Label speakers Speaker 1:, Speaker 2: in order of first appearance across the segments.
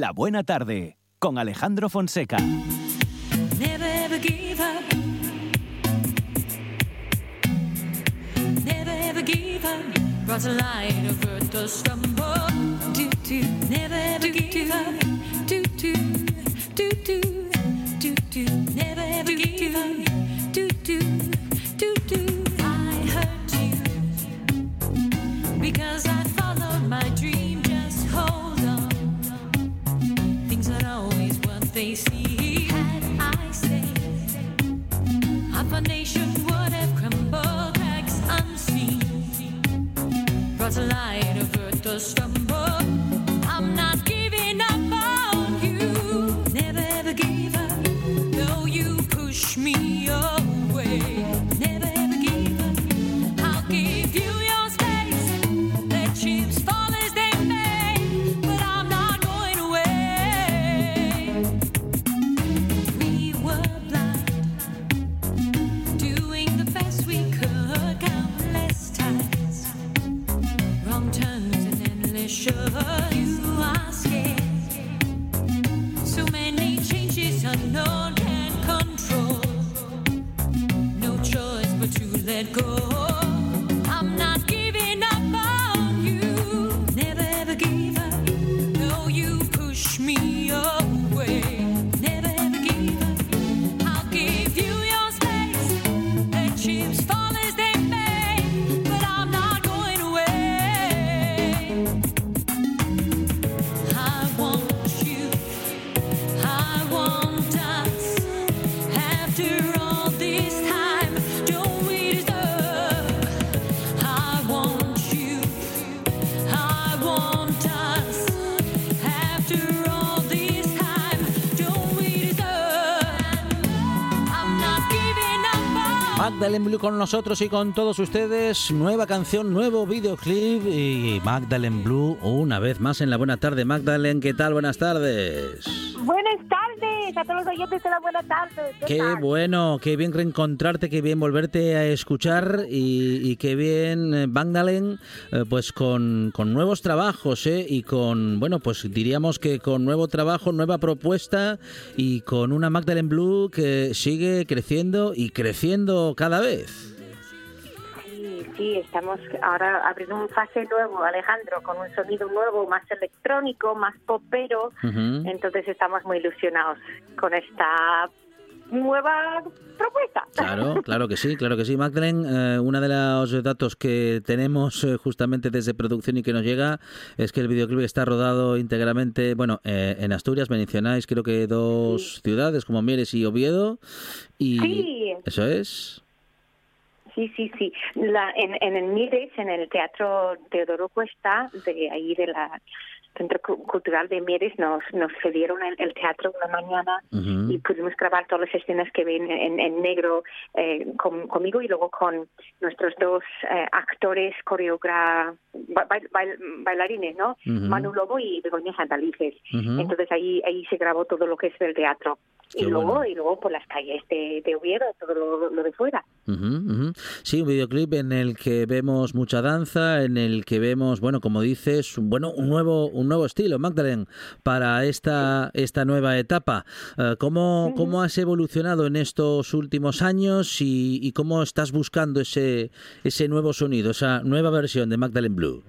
Speaker 1: La Buena Tarde con Alejandro Fonseca.
Speaker 2: Never ever give up. Never ever give up. A over the stumble. Do, do. Never ever give up. Do, do. Do, do. Do, do. Never ever give up. Do, do. Do, do. I hurt you because I brought a light over the stumble.
Speaker 3: Blue con nosotros y con todos ustedes. Nueva canción, nuevo videoclip y Magdalene Blue una vez más en la buena tarde. Magdalene, ¿qué tal? Buenas tardes.
Speaker 4: Buenas tardes a todos los oyentes de la buena tarde. ¿Qué
Speaker 3: Qué
Speaker 4: tal?
Speaker 3: bueno, qué bien reencontrarte, qué bien volverte a escuchar y, y qué bien, eh, Magdalene, eh, pues con, con nuevos trabajos, ¿eh? Y con, bueno, pues diríamos que con nuevo trabajo, nueva propuesta y con una Magdalene Blue que sigue creciendo y creciendo cada vez.
Speaker 4: Sí, estamos ahora abriendo un fase nuevo, Alejandro, con un sonido nuevo, más electrónico, más popero. Entonces estamos muy ilusionados con esta nueva propuesta.
Speaker 3: Claro, claro que sí, claro que sí. Magdalene, eh, uno de los datos que tenemos eh, justamente desde producción y que nos llega es que el videoclip está rodado íntegramente, bueno, eh, en Asturias, mencionáis creo que dos ciudades como Mieres y Oviedo. Y
Speaker 4: Sí.
Speaker 3: eso es.
Speaker 4: Sí, sí, sí. La, en, en el Mires, en el Teatro Teodoro Cuesta, de ahí de la Centro Cu- Cultural de Mieres, nos, nos cedieron el, el teatro una mañana y pudimos grabar todas las escenas que ven en, en negro eh, con- conmigo y luego con nuestros dos eh, actores, coreógrafos, bailarines, ¿no?
Speaker 3: Ujú.
Speaker 4: Manu Lobo y Begoña Santalices. Entonces ahí ahí se grabó todo lo que es del teatro.
Speaker 3: Qué
Speaker 4: y luego
Speaker 3: bueno.
Speaker 4: y luego por las calles de, de Oviedo, todo lo, lo de fuera.
Speaker 3: Sí, un videoclip en el que vemos mucha danza, en el que vemos, bueno, como dices, un- bueno, un nuevo, un nuevo estilo, Magdalene, para esta, esta nueva etapa. Eh, ¿cómo, ¿Cómo has evolucionado en estos últimos años y, y cómo estás buscando ese, ese nuevo sonido, esa nueva versión de Magdalene Blue?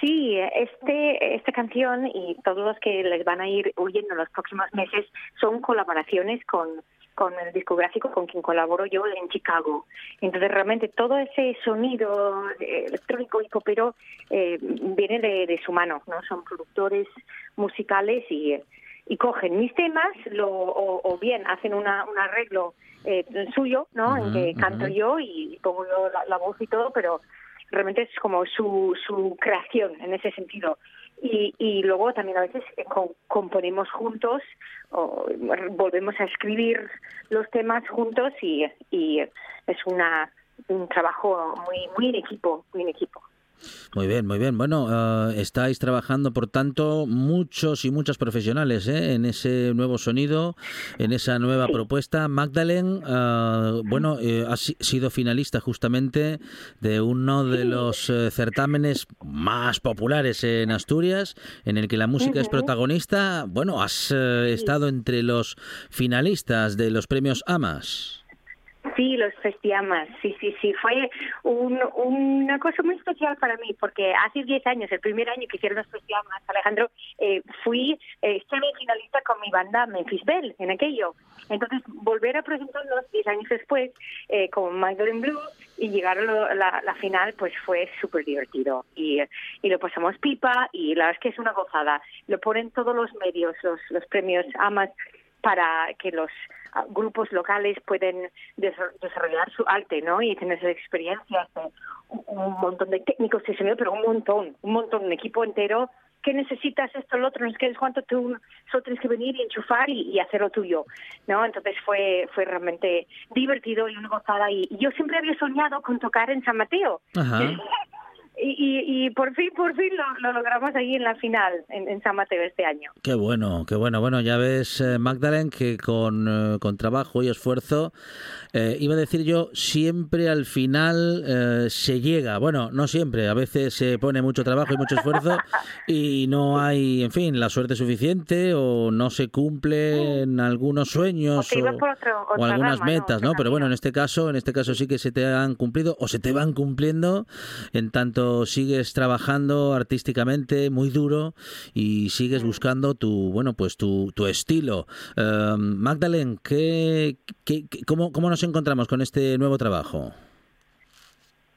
Speaker 4: Sí, este, esta canción y todos los que les van a ir oyendo en los próximos meses son colaboraciones con, con el discográfico con quien colaboro yo en Chicago. Entonces realmente todo ese sonido eh, electrónico y popero eh, viene de, de su mano, ¿no? Son productores musicales y, y cogen mis temas lo, o, o bien hacen una, un arreglo eh, suyo, ¿no? en que canto yo y pongo yo la, la voz y todo, pero realmente es como su, su creación en ese sentido. Y, y luego también a veces eh, co- componemos juntos o volvemos a escribir los temas juntos y, y es una un trabajo muy muy en equipo, muy en equipo.
Speaker 3: Muy bien, muy bien. Bueno, eh, estáis trabajando, por tanto, muchos y muchas profesionales ¿eh? en ese nuevo sonido, en esa nueva propuesta. Magdalene, eh, bueno, eh, ha si- sido finalista justamente de uno de los eh, certámenes más populares en Asturias, en el que la música es protagonista. Bueno, has eh, estado entre los finalistas de los premios AMAS.
Speaker 4: Sí, los festiamas, sí, sí, sí. Fue un- una cosa muy especial para mí, porque hace 10 años, el primer año que hicieron los festiamas, Alejandro, eh, fui eh, semifinalista con mi banda Memphis Bell en aquello. Entonces, volver a presentarnos 10 años después eh, con Magdalene Blue y llegar a la, final, pues fue súper divertido. Y, y lo pasamos pipa y la verdad es que es una gozada. Lo ponen todos los medios, los, los premios AMAS, para que los grupos locales pueden desa- desarrollar su arte, ¿no? Y tener esas experiencias de un, montón de técnicos de sonido, pero un montón, un montón, un equipo entero que necesitas esto, lo otro, no sé qué, es cuánto tú solo tienes que venir y enchufar y, y hacer lo tuyo, ¿no? Entonces fue fue realmente divertido y una gozada y, y yo siempre había soñado con tocar en San Mateo.
Speaker 3: Ajá.
Speaker 4: Y, y, y por fin, por fin lo, lo logramos ahí en la final, en, en San Mateo este año.
Speaker 3: Qué bueno, qué bueno. Bueno, ya ves, eh, Magdalene, que con, eh, con trabajo y esfuerzo, eh, iba a decir yo, siempre al final eh, se llega. Bueno, no siempre, a veces se pone mucho trabajo y mucho esfuerzo y no hay, en fin, la suerte suficiente o no se cumplen algunos sueños
Speaker 4: O
Speaker 3: o,
Speaker 4: otro-
Speaker 3: algunas
Speaker 4: rama, ¿no?
Speaker 3: metas,
Speaker 4: Otro
Speaker 3: ¿no? Pero bueno, en este caso, en este caso sí que se te han cumplido o se te van cumpliendo en tanto sigues trabajando artísticamente muy duro y sigues buscando tu, bueno, pues tu, tu estilo. Eh, Magdalene, ¿qué, qué, qué- cómo, ¿cómo nos encontramos con este nuevo trabajo?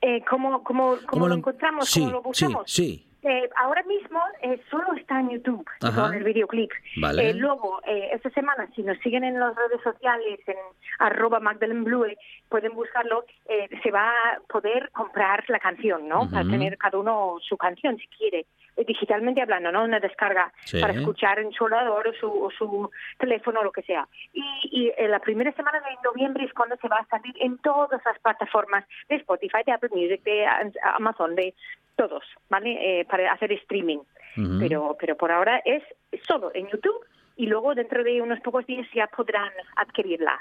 Speaker 4: Eh, ¿Cómo, cómo, cómo lo
Speaker 3: en-
Speaker 4: encontramos?
Speaker 3: Sí,
Speaker 4: ¿Cómo lo
Speaker 3: sí,
Speaker 4: buscamos?
Speaker 3: sí.
Speaker 4: Eh, ahora mismo eh, solo está en YouTube
Speaker 3: Ajá.
Speaker 4: con el videoclip.
Speaker 3: Vale.
Speaker 4: Eh, luego, eh, esta semana, si nos siguen en las redes sociales, en arroba Magdalene Blue, pueden buscarlo, eh, se va a poder comprar la canción, ¿no? Para tener cada uno su canción, si quiere. Eh, digitalmente hablando, ¿no? Una descarga
Speaker 3: Sí.
Speaker 4: para escuchar en su ordenador o su, o su teléfono o lo que sea. Y, y en la primera semana de noviembre es cuando se va a salir en todas las plataformas de Spotify, de Apple Music, de Amazon, de todos, ¿vale? Eh, para hacer streaming. Pero, pero por ahora es solo en YouTube y luego dentro de unos pocos días ya podrán adquirirla.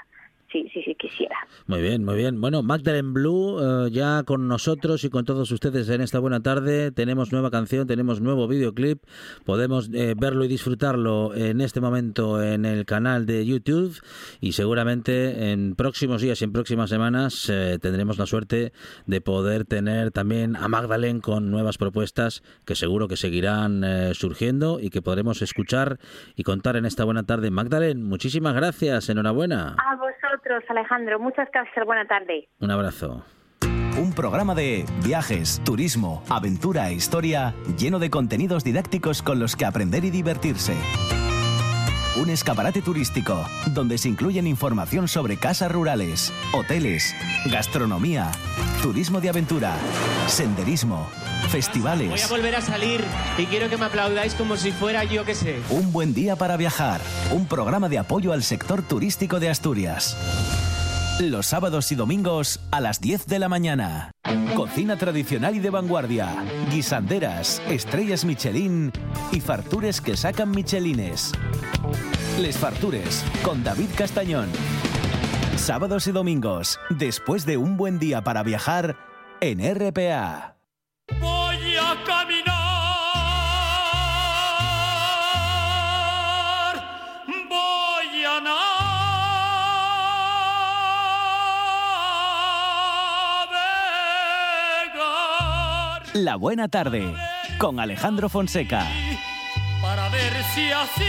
Speaker 4: Sí, sí, sí, quisiera.
Speaker 3: Muy bien, muy bien. Bueno, Magdalene Blue, eh, ya con nosotros y con todos ustedes en esta buena tarde. Tenemos nueva canción, tenemos nuevo videoclip. Podemos eh, verlo y disfrutarlo en este momento en el canal de YouTube. Y seguramente en próximos días y en próximas semanas eh, tendremos la suerte de poder tener también a Magdalene con nuevas propuestas que seguro que seguirán eh, surgiendo y que podremos escuchar y contar en esta buena tarde. Magdalene, muchísimas gracias. Enhorabuena.
Speaker 4: A vosotros, Alejandro. Muchas gracias. Buena tarde.
Speaker 3: Un abrazo.
Speaker 1: Un programa de viajes, turismo, aventura e historia lleno de contenidos didácticos con los que aprender y divertirse. Un escaparate turístico donde se incluyen información sobre casas rurales, hoteles, gastronomía, turismo de aventura, senderismo,
Speaker 5: Voy a
Speaker 1: festivales.
Speaker 5: volver a salir y quiero que me aplaudáis como si fuera yo que sé.
Speaker 1: Un buen día para viajar. Un programa de apoyo al sector turístico de Asturias. Los sábados y domingos a las 10 de la mañana. Cocina tradicional y de vanguardia. Guisanderas, estrellas Michelin y fartures que sacan Michelines. Les Fartures con David Castañón. Sábados y domingos, después de un buen día para viajar en RPA.
Speaker 6: Voy a caminar,
Speaker 1: La buena tarde con Alejandro Fonseca.
Speaker 6: para ver si así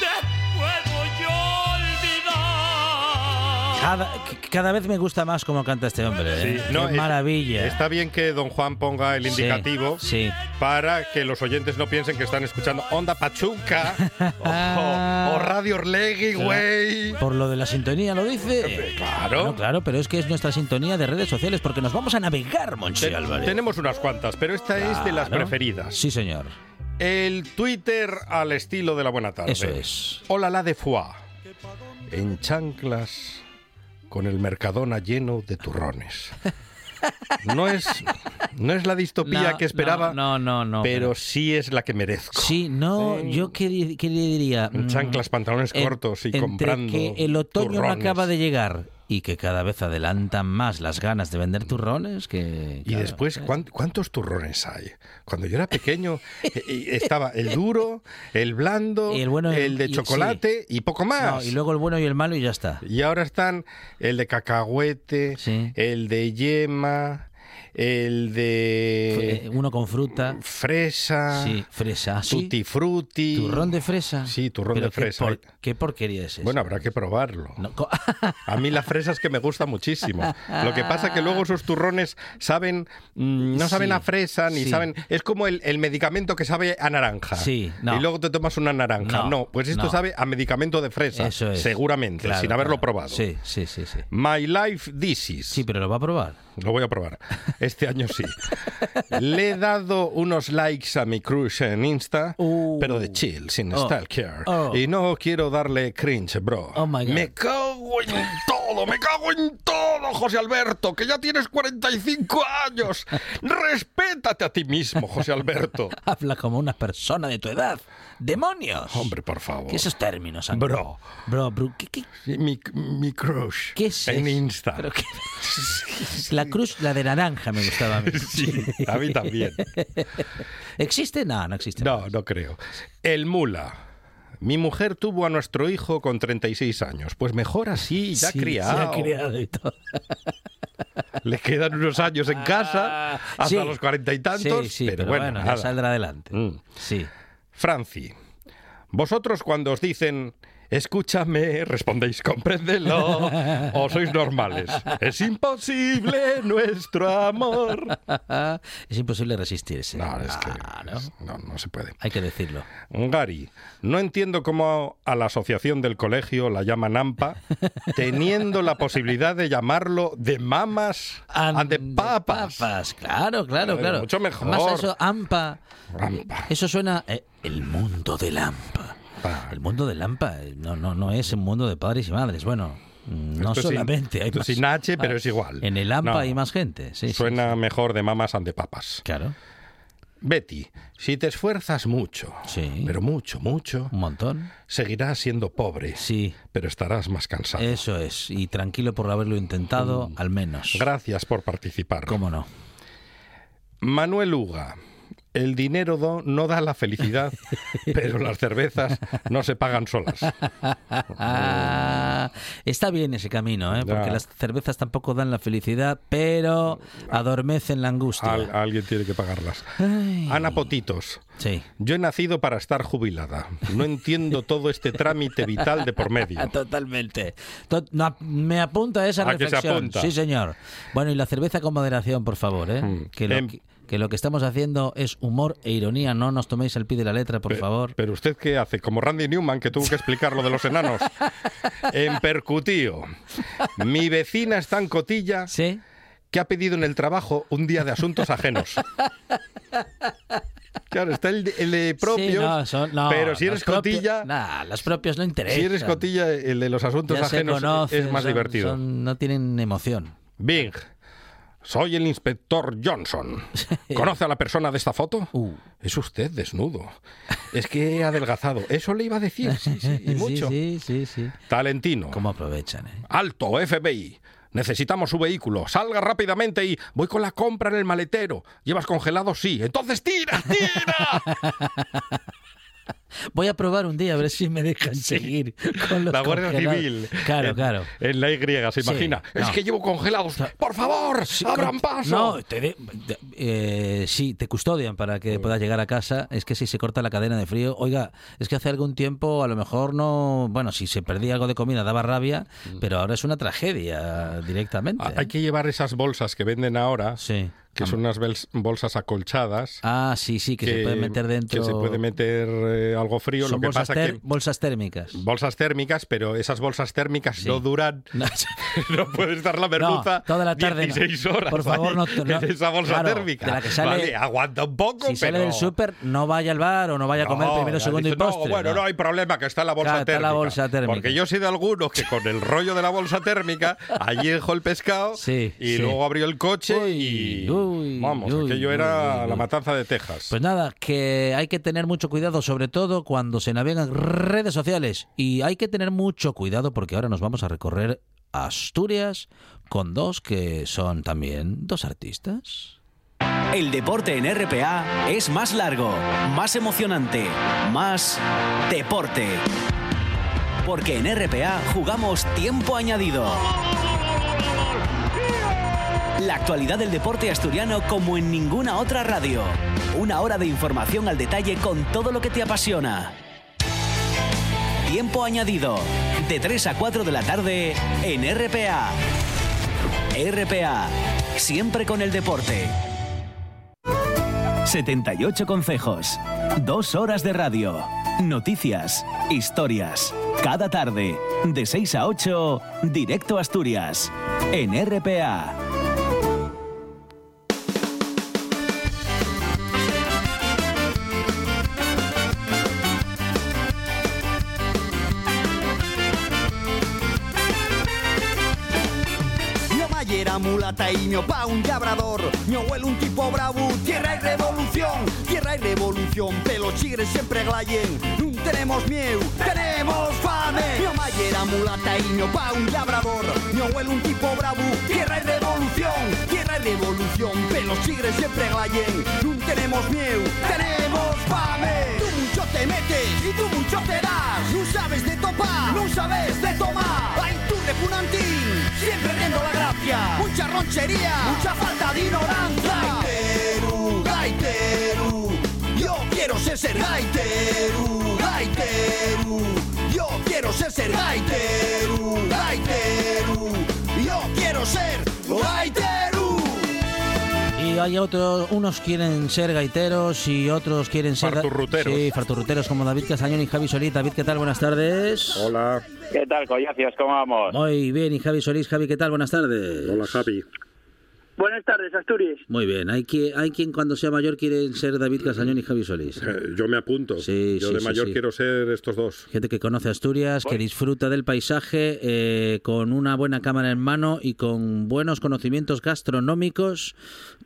Speaker 6: te puedo yo olvidar.
Speaker 3: Cada, cada vez me gusta más cómo canta este hombre. ¿eh?
Speaker 7: Sí, no,
Speaker 3: Qué
Speaker 7: es-
Speaker 3: maravilla.
Speaker 7: Está bien que don Juan ponga el indicativo
Speaker 3: sí.
Speaker 7: para que los oyentes no piensen que están escuchando Onda Pachuca o, o Radio Orlegui, güey.
Speaker 3: Por lo de la sintonía, ¿lo dice?
Speaker 7: Claro.
Speaker 3: No, claro, pero es que es nuestra sintonía de redes sociales porque nos vamos a navegar, Monchi
Speaker 7: Te-
Speaker 3: Álvarez.
Speaker 7: tenemos unas cuantas, pero esta es de las preferidas.
Speaker 3: Sí, señor.
Speaker 7: El Twitter al estilo de la buena tarde.
Speaker 3: Eso es.
Speaker 7: Hola la de foie. En chanclas con el Mercadona lleno de turrones. No es, no es la distopía
Speaker 3: No,
Speaker 7: que esperaba,
Speaker 3: no, no, no,
Speaker 7: pero
Speaker 3: pero-
Speaker 7: sí es la que merezco.
Speaker 3: Sí, no,
Speaker 7: Sí.
Speaker 3: yo qué, qué le diría.
Speaker 7: En
Speaker 3: Mm,
Speaker 7: chanclas, pantalones
Speaker 3: en-
Speaker 7: cortos y
Speaker 3: entre
Speaker 7: comprando
Speaker 3: que el otoño no
Speaker 7: turrones.
Speaker 3: acaba de llegar y que cada vez adelantan más las ganas de vender turrones que...
Speaker 7: Y después,
Speaker 3: eh.
Speaker 7: ¿cuán- ¿cuántos turrones hay? Cuando yo era pequeño eh, eh, estaba el duro, el blando,
Speaker 3: Y el bueno
Speaker 7: de
Speaker 3: y-
Speaker 7: chocolate y poco más.
Speaker 3: No, y luego el bueno y el malo y ya está.
Speaker 7: Y ahora están el de cacahuete,
Speaker 3: Sí.
Speaker 7: el de yema, el de
Speaker 3: Eh, Uno con fruta.
Speaker 7: fresa,
Speaker 3: Sí, fresa. Sí.
Speaker 7: tutti frutti.
Speaker 3: Turrón de fresa.
Speaker 7: Sí, turrón
Speaker 3: Pero
Speaker 7: de
Speaker 3: qué
Speaker 7: fresa.
Speaker 3: por- ¿Qué porquería es eso?
Speaker 7: Bueno, habrá que probarlo.
Speaker 3: No,
Speaker 7: A mí la fresa es que me gusta muchísimo. Lo que pasa que luego esos turrones saben, mm, no saben
Speaker 3: Sí,
Speaker 7: a fresa ni
Speaker 3: sí.
Speaker 7: saben. Es como el, el medicamento que sabe a naranja.
Speaker 3: Sí, no.
Speaker 7: Y luego te tomas una naranja.
Speaker 3: No,
Speaker 7: No, pues esto
Speaker 3: no.
Speaker 7: sabe a medicamento de fresa.
Speaker 3: Eso es.
Speaker 7: Seguramente,
Speaker 3: Claro,
Speaker 7: sin haberlo
Speaker 3: claro.
Speaker 7: probado.
Speaker 3: Sí, sí, sí, sí.
Speaker 7: My Life Disease.
Speaker 3: Sí, pero lo va a probar.
Speaker 7: Lo voy a probar. Este año sí. Le he dado unos likes a mi crush en Insta,
Speaker 3: Uh.
Speaker 7: pero de chill, sin
Speaker 3: Oh.
Speaker 7: stalker.
Speaker 3: Oh.
Speaker 7: Y no quiero darle cringe, bro.
Speaker 3: Oh, my God.
Speaker 7: Me cago en todo, me cago en todo, José Alberto, que ya tienes 45 años. Respétate a ti mismo, José Alberto.
Speaker 3: Habla como una persona de tu edad. ¡Demonios!
Speaker 7: Hombre, por favor.
Speaker 3: ¿Qué esos términos? Ángel?
Speaker 7: Bro.
Speaker 3: Bro, bro, ¿qué, qué,
Speaker 7: Mi, mi crush.
Speaker 3: qué es
Speaker 7: En
Speaker 3: eso?
Speaker 7: Insta.
Speaker 3: Pero qué- La cruz, la de naranja me gustaba a mí.
Speaker 7: Sí, a mí también.
Speaker 3: ¿Existe? No, no existe.
Speaker 7: No, no creo. El mula. Mi mujer tuvo a nuestro hijo con 36 años. Pues mejor así, ya
Speaker 3: Sí,
Speaker 7: criado.
Speaker 3: Ya criado y todo.
Speaker 7: Le quedan unos años en casa hasta
Speaker 3: Ah, Sí.
Speaker 7: los cuarenta y tantos.
Speaker 3: Sí, sí,
Speaker 7: pero,
Speaker 3: pero,
Speaker 7: bueno,
Speaker 3: bueno, ya saldrá adelante.
Speaker 7: Mm.
Speaker 3: Sí.
Speaker 7: Franci, vosotros cuando os dicen escúchame, respondéis compréndelo o sois normales. Es imposible nuestro amor.
Speaker 3: es imposible resistirse.
Speaker 7: No, es que
Speaker 3: Ah, ¿no?
Speaker 7: no, no se puede.
Speaker 3: Hay que decirlo.
Speaker 7: Gary, no entiendo cómo a la asociación del colegio la llaman AMPA, teniendo la posibilidad de llamarlo de mamas and de papas.
Speaker 3: papas. Claro, claro,
Speaker 7: Claro,
Speaker 3: claro.
Speaker 7: mucho mejor.
Speaker 3: Más eso, AMPA.
Speaker 7: Ampa.
Speaker 3: Eso suena. eh, el mundo del AMPA. El mundo del AMPA eh, no, no, no es un mundo de padres y madres. Bueno, mm, no
Speaker 7: Esto sin-
Speaker 3: solamente. hay más-
Speaker 7: sin H, pero
Speaker 3: Ah,
Speaker 7: es igual.
Speaker 3: En el AMPA
Speaker 7: No.
Speaker 3: hay más gente. Sí,
Speaker 7: Suena
Speaker 3: sí.
Speaker 7: mejor de mamas and de papas.
Speaker 3: Claro,
Speaker 7: Betty, si te esfuerzas mucho,
Speaker 3: Sí.
Speaker 7: pero mucho, mucho,
Speaker 3: un montón.
Speaker 7: seguirás siendo pobre,
Speaker 3: Sí,
Speaker 7: pero estarás más cansado.
Speaker 3: eso es. Y tranquilo por haberlo intentado, al menos.
Speaker 7: Gracias por participar.
Speaker 3: ¿Cómo no?
Speaker 7: Manuel Uga. El dinero do- no da la felicidad, pero las cervezas no se pagan solas.
Speaker 3: Ah, está bien ese camino, ¿eh? porque
Speaker 7: Ya.
Speaker 3: las cervezas tampoco dan la felicidad, pero adormecen la angustia.
Speaker 7: Al- alguien tiene que pagarlas.
Speaker 3: Ay.
Speaker 7: Ana Potitos.
Speaker 3: Sí.
Speaker 7: Yo he nacido para estar jubilada. No entiendo todo este trámite vital de por medio.
Speaker 3: Totalmente. To- no, me apunta esa
Speaker 7: Ah, que se
Speaker 3: reflexión.
Speaker 7: apunta.
Speaker 3: Sí, señor. Bueno, y la cerveza con moderación, por favor, ¿eh?
Speaker 7: Mm.
Speaker 3: Que, lo,
Speaker 7: Em-
Speaker 3: que, lo que estamos haciendo es humor e ironía. No nos toméis al pie de la letra, por
Speaker 7: Pe-
Speaker 3: favor.
Speaker 7: Pero usted qué hace, como Randy Newman, que tuvo que explicar lo de los enanos. En percutío. Mi vecina está en cotilla
Speaker 3: ¿Sí?
Speaker 7: que ha pedido en el trabajo un día de asuntos ajenos. Claro, está el de, el de propios,
Speaker 3: Sí, no, son- no,
Speaker 7: pero si eres
Speaker 3: propios-
Speaker 7: cotilla,
Speaker 3: Nah, los propios no interesan.
Speaker 7: si eres cotilla, el de los asuntos
Speaker 3: Ya
Speaker 7: ajenos
Speaker 3: conocen,
Speaker 7: es más
Speaker 3: son-
Speaker 7: divertido.
Speaker 3: son- no tienen emoción.
Speaker 7: Bing, soy el inspector Johnson. ¿Conoce a la persona de esta foto?
Speaker 3: Uh.
Speaker 7: Es usted desnudo. Es que he adelgazado. Eso le iba a decir, sí, sí, y mucho.
Speaker 3: Sí, sí, sí, sí.
Speaker 7: Talentino.
Speaker 3: ¿Cómo aprovechan, eh?
Speaker 7: Alto, FBI. Necesitamos su vehículo. Salga rápidamente y voy con la compra en el maletero. ¿Llevas congelado? Sí. Entonces tira, tira.
Speaker 3: Voy a probar un día a ver si me dejan seguir con los
Speaker 7: la Guardia
Speaker 3: congelados.
Speaker 7: Civil.
Speaker 3: Claro,
Speaker 7: en,
Speaker 3: claro.
Speaker 7: En la Y, se
Speaker 3: Sí,
Speaker 7: imagina. Es que llevo congelados. Por favor, abran paso.
Speaker 3: No, te de- de- eh, sí, te custodian para que puedas llegar a casa. Es que si se corta la cadena de frío, oiga, es que hace algún tiempo a lo mejor no, bueno, si se perdía algo de comida daba rabia, pero ahora es una tragedia directamente.
Speaker 7: Ah, Hay que llevar esas bolsas que venden ahora
Speaker 3: Sí.
Speaker 7: Que son unas bolsas acolchadas.
Speaker 3: Ah, sí, sí, que, se puede meter dentro.
Speaker 7: Que se puede meter eh, algo frío.
Speaker 3: Son
Speaker 7: lo que
Speaker 3: bolsas,
Speaker 7: pasa que
Speaker 3: bolsas térmicas.
Speaker 7: bolsas térmicas, pero esas bolsas térmicas
Speaker 3: Sí.
Speaker 7: no duran.
Speaker 3: No,
Speaker 7: no puedes dar la merluza
Speaker 3: No, toda la tarde no.
Speaker 7: 16 horas.
Speaker 3: Por favor, no no.
Speaker 7: en esa bolsa
Speaker 3: Claro,
Speaker 7: térmica.
Speaker 3: de la que sale-
Speaker 7: Vale, aguanta un poco,
Speaker 3: si sale del súper, no vaya al bar o no vaya a comer primero, segundo y
Speaker 7: dice, no,
Speaker 3: postre.
Speaker 7: bueno, no. hay problema, que está en la bolsa
Speaker 3: Claro,
Speaker 7: térmica.
Speaker 3: la bolsa térmica.
Speaker 7: Porque yo sé de algunos que con el rollo de la bolsa térmica, allí dejó el pescado
Speaker 3: Sí,
Speaker 7: y
Speaker 3: sí.
Speaker 7: luego abrió el coche
Speaker 3: Uy,
Speaker 7: y...
Speaker 3: uy,
Speaker 7: vamos,
Speaker 3: uy,
Speaker 7: aquello
Speaker 3: uy,
Speaker 7: era
Speaker 3: uy,
Speaker 7: la matanza de Texas.
Speaker 3: Pues nada, que hay que tener mucho cuidado, sobre todo cuando se navegan redes sociales. Y hay que tener mucho cuidado porque ahora nos vamos a recorrer Asturias con dos que son también dos artistas.
Speaker 1: El deporte en RPA es más largo, más emocionante, más deporte. Porque en RPA jugamos tiempo añadido. La actualidad del deporte asturiano como en ninguna otra radio. Una hora de información al detalle con todo lo que te apasiona. Tiempo añadido. De 3 a 4 de la tarde en RPA. RPA. Siempre con el deporte. 78 consejos. Dos horas de radio. Noticias. Historias. Cada tarde. De 6 a 8. Directo a Asturias. En RPA.
Speaker 8: Mulata y mi un labrador. Mi abuelo un tipo bravo, tierra y revolución. Tierra y revolución, pero chigres siempre glayen. No tenemos miedo, tenemos fame. Mi mamá era mulata y mi un labrador. Mi abuelo un tipo bravo, tierra y revolución. Tierra y revolución, pero chigres siempre glayen. No tenemos miedo, tenemos fame. Tú mucho te metes y tú mucho te das. No sabes de topar, no sabes de tomar. Tú repunantín, siempre riendo la gracia. Mucha ronchería, mucha falta de ignorancia. Gaiteru, gaiteru, yo quiero ser ser gaiteru, gaiteru. Yo quiero ser ser gaiteru, gaiteru. Yo quiero ser gaiteru.
Speaker 3: Y hay otros, unos quieren ser gaiteros y otros quieren ser...
Speaker 7: Farturruteros.
Speaker 3: Sí, farturruteros como David Castañón y Javi Solís. David, ¿qué tal? Buenas tardes.
Speaker 7: Hola.
Speaker 9: ¿Qué tal, collacios? ¿Cómo vamos?
Speaker 3: Muy bien, y Javi Solís. Javi, ¿qué tal? Buenas tardes.
Speaker 7: Hola, Javi.
Speaker 10: Buenas tardes, Asturias.
Speaker 3: Muy bien, hay, que, hay quien cuando sea mayor quiere ser David Castañón y Javi Solís.
Speaker 7: Eh, yo me apunto.
Speaker 3: Sí,
Speaker 7: yo
Speaker 3: sí,
Speaker 7: de mayor
Speaker 3: sí.
Speaker 7: quiero ser estos dos.
Speaker 3: Gente que conoce Asturias, que disfruta del paisaje eh, con una buena cámara en mano y con buenos conocimientos gastronómicos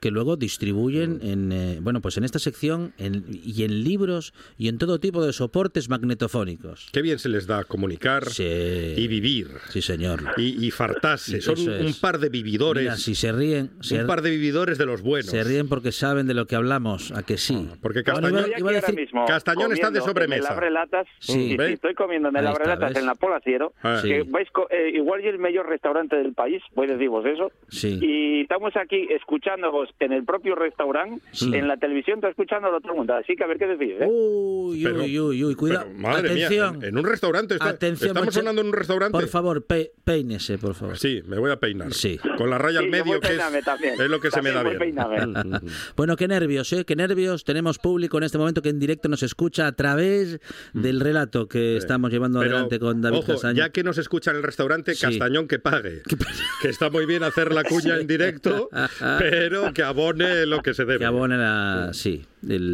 Speaker 3: que luego distribuyen en eh, bueno pues en esta sección en- y en libros y en todo tipo de soportes magnetofónicos.
Speaker 7: Qué bien se les da comunicar
Speaker 3: Sí.
Speaker 7: y vivir.
Speaker 3: Sí, señor.
Speaker 7: Y, y fartarse. Son
Speaker 3: es.
Speaker 7: un par de vividores.
Speaker 3: Mira, si se ríen, se,
Speaker 7: un par de vividores de los buenos.
Speaker 3: se ríen porque saben de lo que hablamos, a que sí.
Speaker 7: Porque
Speaker 3: Bueno,
Speaker 7: Castañón,
Speaker 3: iba-
Speaker 9: Estoy aquí
Speaker 3: iba a decir-
Speaker 9: mismo
Speaker 7: Castañón está de
Speaker 9: comiendo
Speaker 7: sobremesa.
Speaker 9: En el abrelatas.
Speaker 3: Sí.
Speaker 9: Sí, estoy comiendo en el
Speaker 3: ¿ves?
Speaker 9: en la Polaciero.
Speaker 7: Ah.
Speaker 3: Sí.
Speaker 9: Que vais co- eh, igual y el mejor restaurante del país, voy a deciros eso.
Speaker 3: Sí.
Speaker 9: Y estamos aquí escuchándoos en el propio restaurante.
Speaker 3: Sí.
Speaker 9: En la televisión está escuchando a todo el mundo. Así que a ver qué decís. ¿eh?
Speaker 3: Uy,
Speaker 7: Pero-
Speaker 3: uy, uy, uy, cuidado.
Speaker 7: Pero, madre
Speaker 3: Atención.
Speaker 7: mía, en, en un restaurante. está-
Speaker 3: Atención,
Speaker 7: ¿Estamos sonando en un restaurante?
Speaker 3: Por favor, pe- peínese, por favor.
Speaker 7: Sí, me voy a peinar.
Speaker 3: Sí.
Speaker 7: Con la raya
Speaker 9: Sí,
Speaker 7: al medio, que es,
Speaker 9: también.
Speaker 7: es lo que se me
Speaker 9: También
Speaker 7: da bien.
Speaker 9: peiname.
Speaker 3: Bueno, qué nervios, ¿eh? Qué nervios. Tenemos público en este momento que en directo nos escucha a través del relato que estamos llevando
Speaker 7: Pero,
Speaker 3: adelante con David
Speaker 7: ojo,
Speaker 3: Castañón.
Speaker 7: ya que nos escucha en el restaurante,
Speaker 3: Sí.
Speaker 7: Castañón que pague. que está muy bien hacer la cuña en directo, pero que abone lo que se debe.
Speaker 3: Que abone la... Sí, el-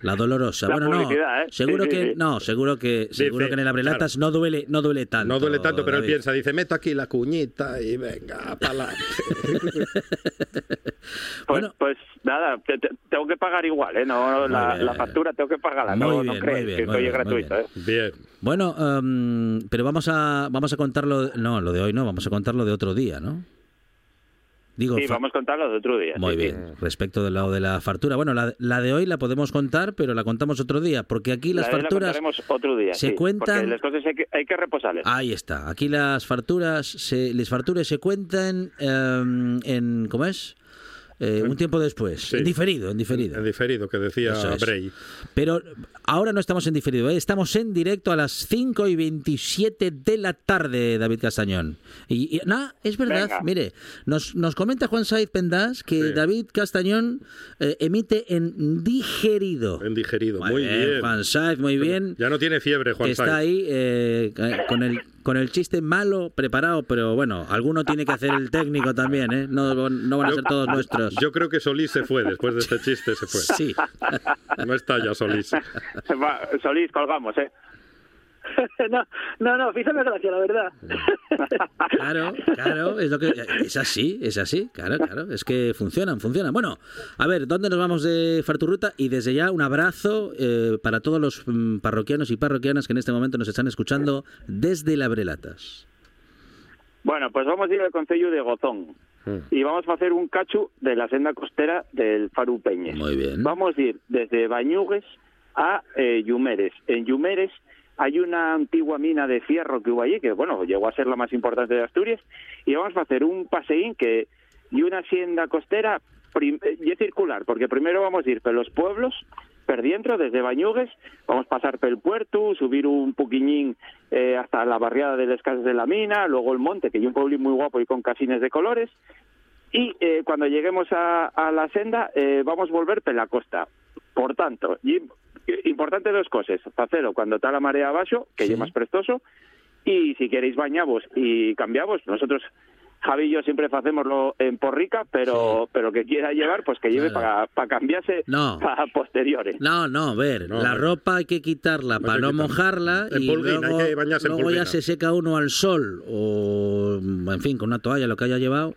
Speaker 3: la dolorosa.
Speaker 9: La
Speaker 3: bueno, no,
Speaker 9: ¿eh?
Speaker 3: seguro
Speaker 9: Sí, sí,
Speaker 3: que...
Speaker 9: sí.
Speaker 3: No, seguro que, seguro
Speaker 7: Dice,
Speaker 3: que en el abrelatas no duele no duele tanto.
Speaker 7: No duele tanto, pero él
Speaker 3: David.
Speaker 7: piensa, dice, meto aquí la cuñita y venga, para
Speaker 9: Pues,
Speaker 3: Bueno.
Speaker 9: pues nada, te- te- tengo que pagar igual, ¿eh? No, la,
Speaker 3: bien.
Speaker 9: la factura tengo que pagarla,
Speaker 3: Muy
Speaker 9: no,
Speaker 3: bien,
Speaker 9: no
Speaker 3: muy
Speaker 9: crees
Speaker 3: bien,
Speaker 9: que
Speaker 3: muy bien, muy
Speaker 9: gratuita, ¿eh?
Speaker 7: Bien.
Speaker 3: Bueno, em, pero vamos a, vamos a contarlo... No, lo de hoy no, vamos a contarlo de otro día, ¿no? Digo,
Speaker 9: Sí, vamos a contarlo de otro día.
Speaker 3: Muy
Speaker 9: sí, sí.
Speaker 3: bien, respecto del lado de la fartura. Bueno, la, la de hoy la podemos contar, pero la contamos otro día, porque aquí las
Speaker 9: La la
Speaker 3: farturas...
Speaker 9: contaremos otro día,
Speaker 3: se
Speaker 9: sí,
Speaker 3: cuentan-
Speaker 9: las cosas hay que, hay que reposarles.
Speaker 3: Ahí está. Aquí las farturas, se, les farturas se cuentan em, en, ¿cómo es? Eh, un tiempo después.
Speaker 7: Sí.
Speaker 3: En diferido, en diferido.
Speaker 7: En diferido, que decía
Speaker 3: es.
Speaker 7: Bray.
Speaker 3: Pero ahora no estamos en diferido, ¿eh? estamos en directo a las 5 y 27 de la tarde, David Castañón. Y, y- no, es verdad,
Speaker 9: Venga.
Speaker 3: mire, nos, nos comenta Juan Saiz Pendas que
Speaker 7: Sí.
Speaker 3: David Castañón eh, emite en digerido.
Speaker 7: En digerido. Muy bien.
Speaker 3: Juan Saiz, muy bien.
Speaker 7: Ya no tiene fiebre, Juan
Speaker 3: que está ahí eh, con el con el chiste malo preparado, pero bueno, alguno tiene que hacer el técnico también, ¿eh? No, no van a ser todos nuestros.
Speaker 7: Yo creo que Solís se fue, después de este chiste se fue.
Speaker 3: Sí.
Speaker 7: No está ya Solís.
Speaker 9: Va, Solís, colgamos, ¿eh?
Speaker 10: no, no, no, fíjame gracia, la verdad.
Speaker 3: Claro, claro, es lo que es así, es así, claro, claro, es que funcionan, funcionan. Bueno, a ver, ¿dónde nos vamos de Farturruta? Y desde ya un abrazo eh, para todos los mm, parroquianos y parroquianas que en este momento nos están escuchando desde Labrelatas.
Speaker 9: Bueno, pues vamos a ir al Concello de Gozón y vamos a hacer un cachu de la senda costera del Faru Peñes.
Speaker 3: Muy bien.
Speaker 9: Vamos a ir desde Bañugues a eh, Yumeres. En Yumeres hay una antigua mina de fierro que hubo allí, que bueno, llegó a ser la más importante de Asturias, y vamos a hacer un paseín que y una hacienda costera y circular, porque primero vamos a ir por los pueblos, per dentro, desde Bañugues, vamos a pasar por el puerto, subir un poquiñín eh, hasta la barriada de las casas de la mina, luego el monte, que hay un pueblo muy guapo y con casines de colores, y eh, cuando lleguemos a, a la senda eh, vamos a volver por la costa. Por tanto, y, importante dos cosas. Facelo cuando está la marea abajo, que
Speaker 3: Sí.
Speaker 9: es más prestoso, y si queréis bañavos y cambiavos, nosotros Javi y yo siempre hacemoslo en porrica, pero pero que quiera llevar, pues que lleve
Speaker 3: Claro.
Speaker 9: para cambiarse
Speaker 3: No.
Speaker 9: a posteriores.
Speaker 3: No, no, a ver,
Speaker 7: No,
Speaker 3: la
Speaker 7: no.
Speaker 3: ropa hay que quitarla para no
Speaker 7: quitarla.
Speaker 3: mojarla
Speaker 7: En
Speaker 3: y
Speaker 7: pulguín, hay
Speaker 3: luego,
Speaker 7: que bañarse en
Speaker 3: luego ya se seca uno al sol o, en fin, con una toalla, lo que haya llevado.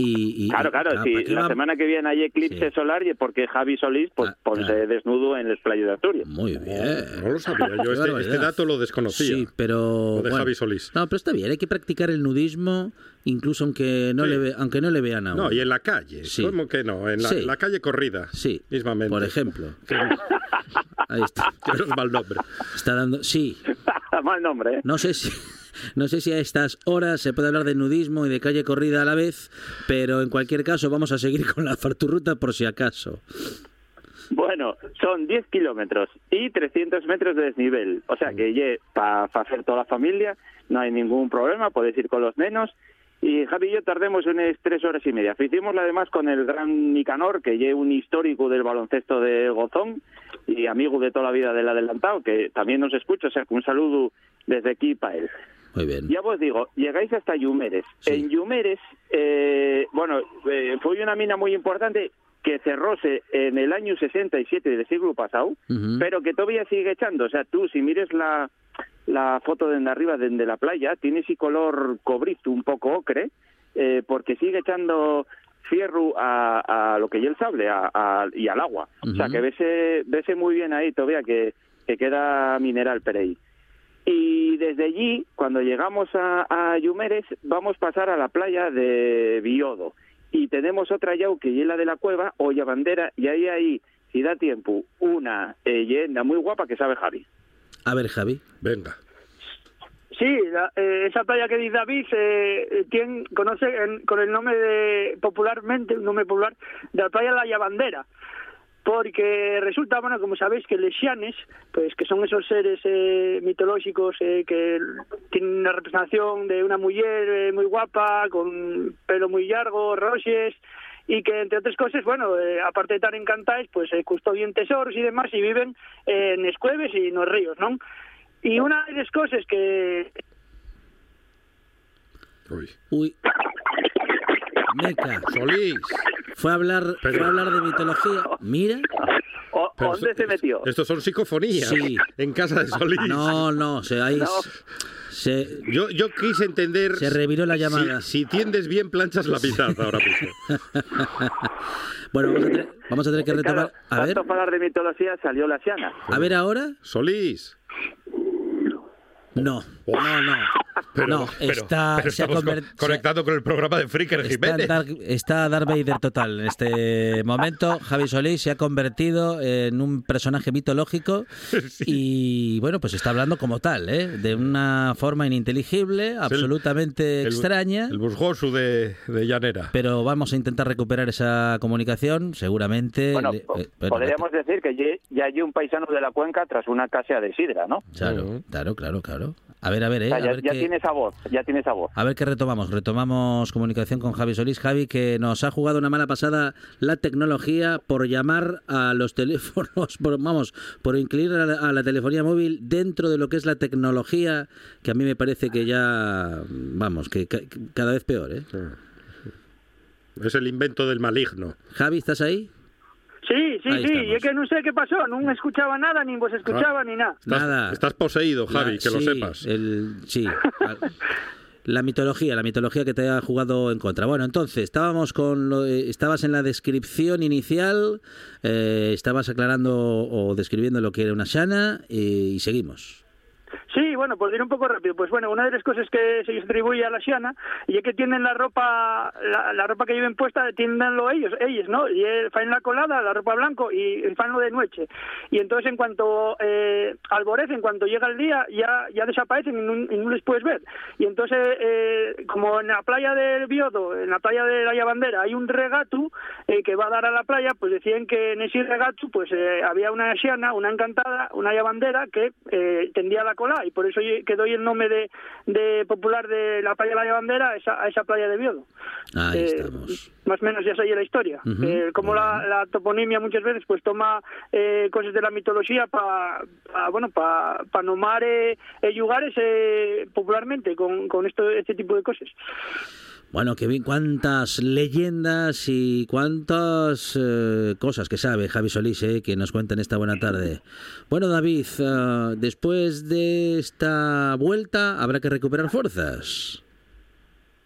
Speaker 3: Y, y-
Speaker 9: Claro, claro,
Speaker 3: ¿para
Speaker 9: si
Speaker 3: qué
Speaker 9: la
Speaker 3: va-
Speaker 9: semana que viene hay eclipse
Speaker 3: Sí.
Speaker 9: solar y porque Javi Solís pues
Speaker 3: Ah,
Speaker 9: ponse
Speaker 3: claro.
Speaker 9: desnudo en las playas de Asturias.
Speaker 3: Muy bien.
Speaker 7: No lo sabía yo. Este, este dato lo desconocía.
Speaker 3: Sí, pero
Speaker 7: Lo de
Speaker 3: bueno.
Speaker 7: Javi Solís.
Speaker 3: No, pero está bien, hay que practicar el nudismo incluso aunque no
Speaker 7: Sí.
Speaker 3: le ve- aunque no le vean a uno.
Speaker 7: No, y en la calle.
Speaker 3: Sí.
Speaker 7: ¿Cómo que no? En la,
Speaker 3: Sí.
Speaker 7: la calle corrida.
Speaker 3: Sí,
Speaker 7: Mismamente.
Speaker 3: por ejemplo. Ahí está.
Speaker 7: que no es mal nombre.
Speaker 3: Está dando sí,
Speaker 9: Mal nombre, ¿eh?
Speaker 3: no sé si no sé si a estas horas se puede hablar de nudismo y de calle corrida a la vez, pero en cualquier caso vamos a seguir con la farturruta por si acaso.
Speaker 9: Bueno, son 10 kilómetros y 300 metros de desnivel. O sea que para hacer toda la familia no hay ningún problema, podéis ir con los nenos. Y Javi y yo tardemos unas tres horas y media. Hicimosla además con el gran Nicanor, que es un histórico del baloncesto de Gozón y amigo de toda la vida del adelantado, que también nos escucha. O sea que un saludo desde aquí para él.
Speaker 3: Muy bien.
Speaker 9: Ya vos digo, llegáis hasta Yumeres.
Speaker 3: Sí.
Speaker 9: En Yumeres, eh, bueno, eh, fue una mina muy importante que cerróse en el año 67 del siglo pasado, pero que todavía sigue echando. O sea, tú si mires la, la foto desde arriba, desde la playa, tiene ese color cobrizo, un poco ocre, eh, porque sigue echando fierro a, a lo que es el sable a- a- y al agua. O sea, que vese, vese muy bien ahí todavía que, que queda mineral por ahí. Y desde allí, cuando llegamos a, a Yumeres, vamos a pasar a la playa de Biodo. Y tenemos otra yau que es la de la cueva, Olla Bandera, y ahí hay, si da tiempo, una eh, leyenda muy guapa que sabe Javi.
Speaker 3: A ver, Javi.
Speaker 7: Venga.
Speaker 10: Sí, la- eh, esa playa que dice David, eh, ¿quién conoce en- con el nombre de, popularmente, un nombre popular, de la playa La Lavandera? Porque resulta, bueno, como sabéis, que les xianes, pues que son esos seres eh, mitológicos eh, que tienen una representación de una mujer eh, muy guapa, con pelo muy largo, roches, y que entre otras cosas, bueno, eh, aparte de estar encantados, pues eh, custodian tesoros y demás y viven eh, en escueves y en los ríos, ¿no? Y una de las cosas que
Speaker 7: Uy.
Speaker 3: Uy. Meca.
Speaker 7: Solís.
Speaker 3: Fue a hablar,
Speaker 7: Pero-
Speaker 3: fue a hablar de mitología. Mira.
Speaker 9: O-
Speaker 7: Pero
Speaker 9: ¿Dónde
Speaker 7: esto-
Speaker 9: se metió?
Speaker 7: Estos son psicofonías.
Speaker 3: Sí.
Speaker 7: En casa de Solís.
Speaker 3: No, no, se, ahí
Speaker 9: No.
Speaker 3: se,
Speaker 7: Yo, yo quise entender.
Speaker 3: Se reviró la llamada.
Speaker 7: Si, tiendes bien, planchas la mitad ahora mismo.
Speaker 3: Bueno, vamos a, tener, vamos a tener que retomar. A
Speaker 9: tanto
Speaker 3: ver,
Speaker 9: hablar de mitología salió la Siana.
Speaker 3: a ver ahora.
Speaker 7: Solís.
Speaker 3: No, no, no.
Speaker 7: Pero,
Speaker 3: no,
Speaker 7: pero-
Speaker 3: está,
Speaker 7: pero
Speaker 3: se ha
Speaker 7: estamos co-
Speaker 3: conver- se-
Speaker 7: conectado con el programa de Fricker
Speaker 3: Está,
Speaker 7: Jiménez.
Speaker 3: Dark, está Darth Vader total. En este momento, Javi Solís se ha convertido en un personaje mitológico y, bueno, pues está hablando como tal, ¿eh? de una forma ininteligible, absolutamente
Speaker 7: el-
Speaker 3: extraña.
Speaker 7: El busgosu de, de Llanera.
Speaker 3: Pero vamos a intentar recuperar esa comunicación, seguramente.
Speaker 9: Bueno,
Speaker 3: eh, bueno,
Speaker 9: podríamos decir que ya hay un paisano de la cuenca tras una casa de sidra, ¿no?
Speaker 3: Claro, claro, claro, claro. A ver, a ver,
Speaker 9: O
Speaker 3: ¿eh?
Speaker 9: sea,
Speaker 3: A
Speaker 9: ya,
Speaker 3: ver
Speaker 9: ya
Speaker 3: qué-
Speaker 9: tiene esa voz, ya tiene esa voz.
Speaker 3: A ver qué retomamos. Retomamos comunicación con Javi Solís. Javi, que nos ha jugado una mala pasada la tecnología por llamar a los teléfonos, por, vamos, por incluir a la, a la telefonía móvil dentro de lo que es la tecnología, que a mí me parece que ya, vamos, que ca- cada vez peor, ¿eh?
Speaker 7: Es el invento del maligno.
Speaker 3: Javi, ¿estás ahí?
Speaker 10: Sí, sí,
Speaker 3: Ahí
Speaker 10: sí,
Speaker 3: estamos.
Speaker 10: y es que no sé qué pasó, no escuchaba nada, ni vos escuchaba ni nada.
Speaker 7: Estás,
Speaker 3: Nada.
Speaker 7: estás poseído, Javi,
Speaker 3: La-
Speaker 7: que lo sepas.
Speaker 3: el- sí. La mitología, la mitología que te ha jugado en contra. Bueno, entonces, estábamos con lo- eh, estabas en la descripción inicial, eh, estabas aclarando o describiendo lo que era una shana eh, y seguimos.
Speaker 10: Sí, bueno, por ir un poco rápido, pues bueno, una de las cosas que se distribuye a la Xiana y es que tienen la ropa, la, ropa que lleven puesta, tiendenlo ellos, ellos, ¿no? Y fan la colada, la ropa blanco y fan lo de noche. Y entonces en cuanto eh, alborece, en cuanto llega el día, ya, ya desaparecen y no, les puedes ver. Y entonces, eh, como en la playa del Biodo, en la playa de la Bandera, hay un regato eh, que va a dar a la playa, pues decían que en ese regato pues eh, había una Xiana, una encantada, una bandera que eh, tendía la y por eso quedó ahí el nombre de, de popular de la playa de la bandera a esa, a esa playa de Biodo.
Speaker 3: Ahí
Speaker 10: Eh,
Speaker 3: estamos.
Speaker 10: Más o menos ya sé la historia. Eh, como la, la toponimia muchas veces pues toma eh, cosas de la mitología para bueno para pa nomar eh, lugares eh, popularmente con, con esto este tipo de cosas.
Speaker 3: Bueno, que bien, cuántas leyendas y cuántas eh, cosas que sabe Javi Solís, eh, que nos cuentan esta buena tarde. Bueno, David, eh, después de esta vuelta habrá que recuperar fuerzas.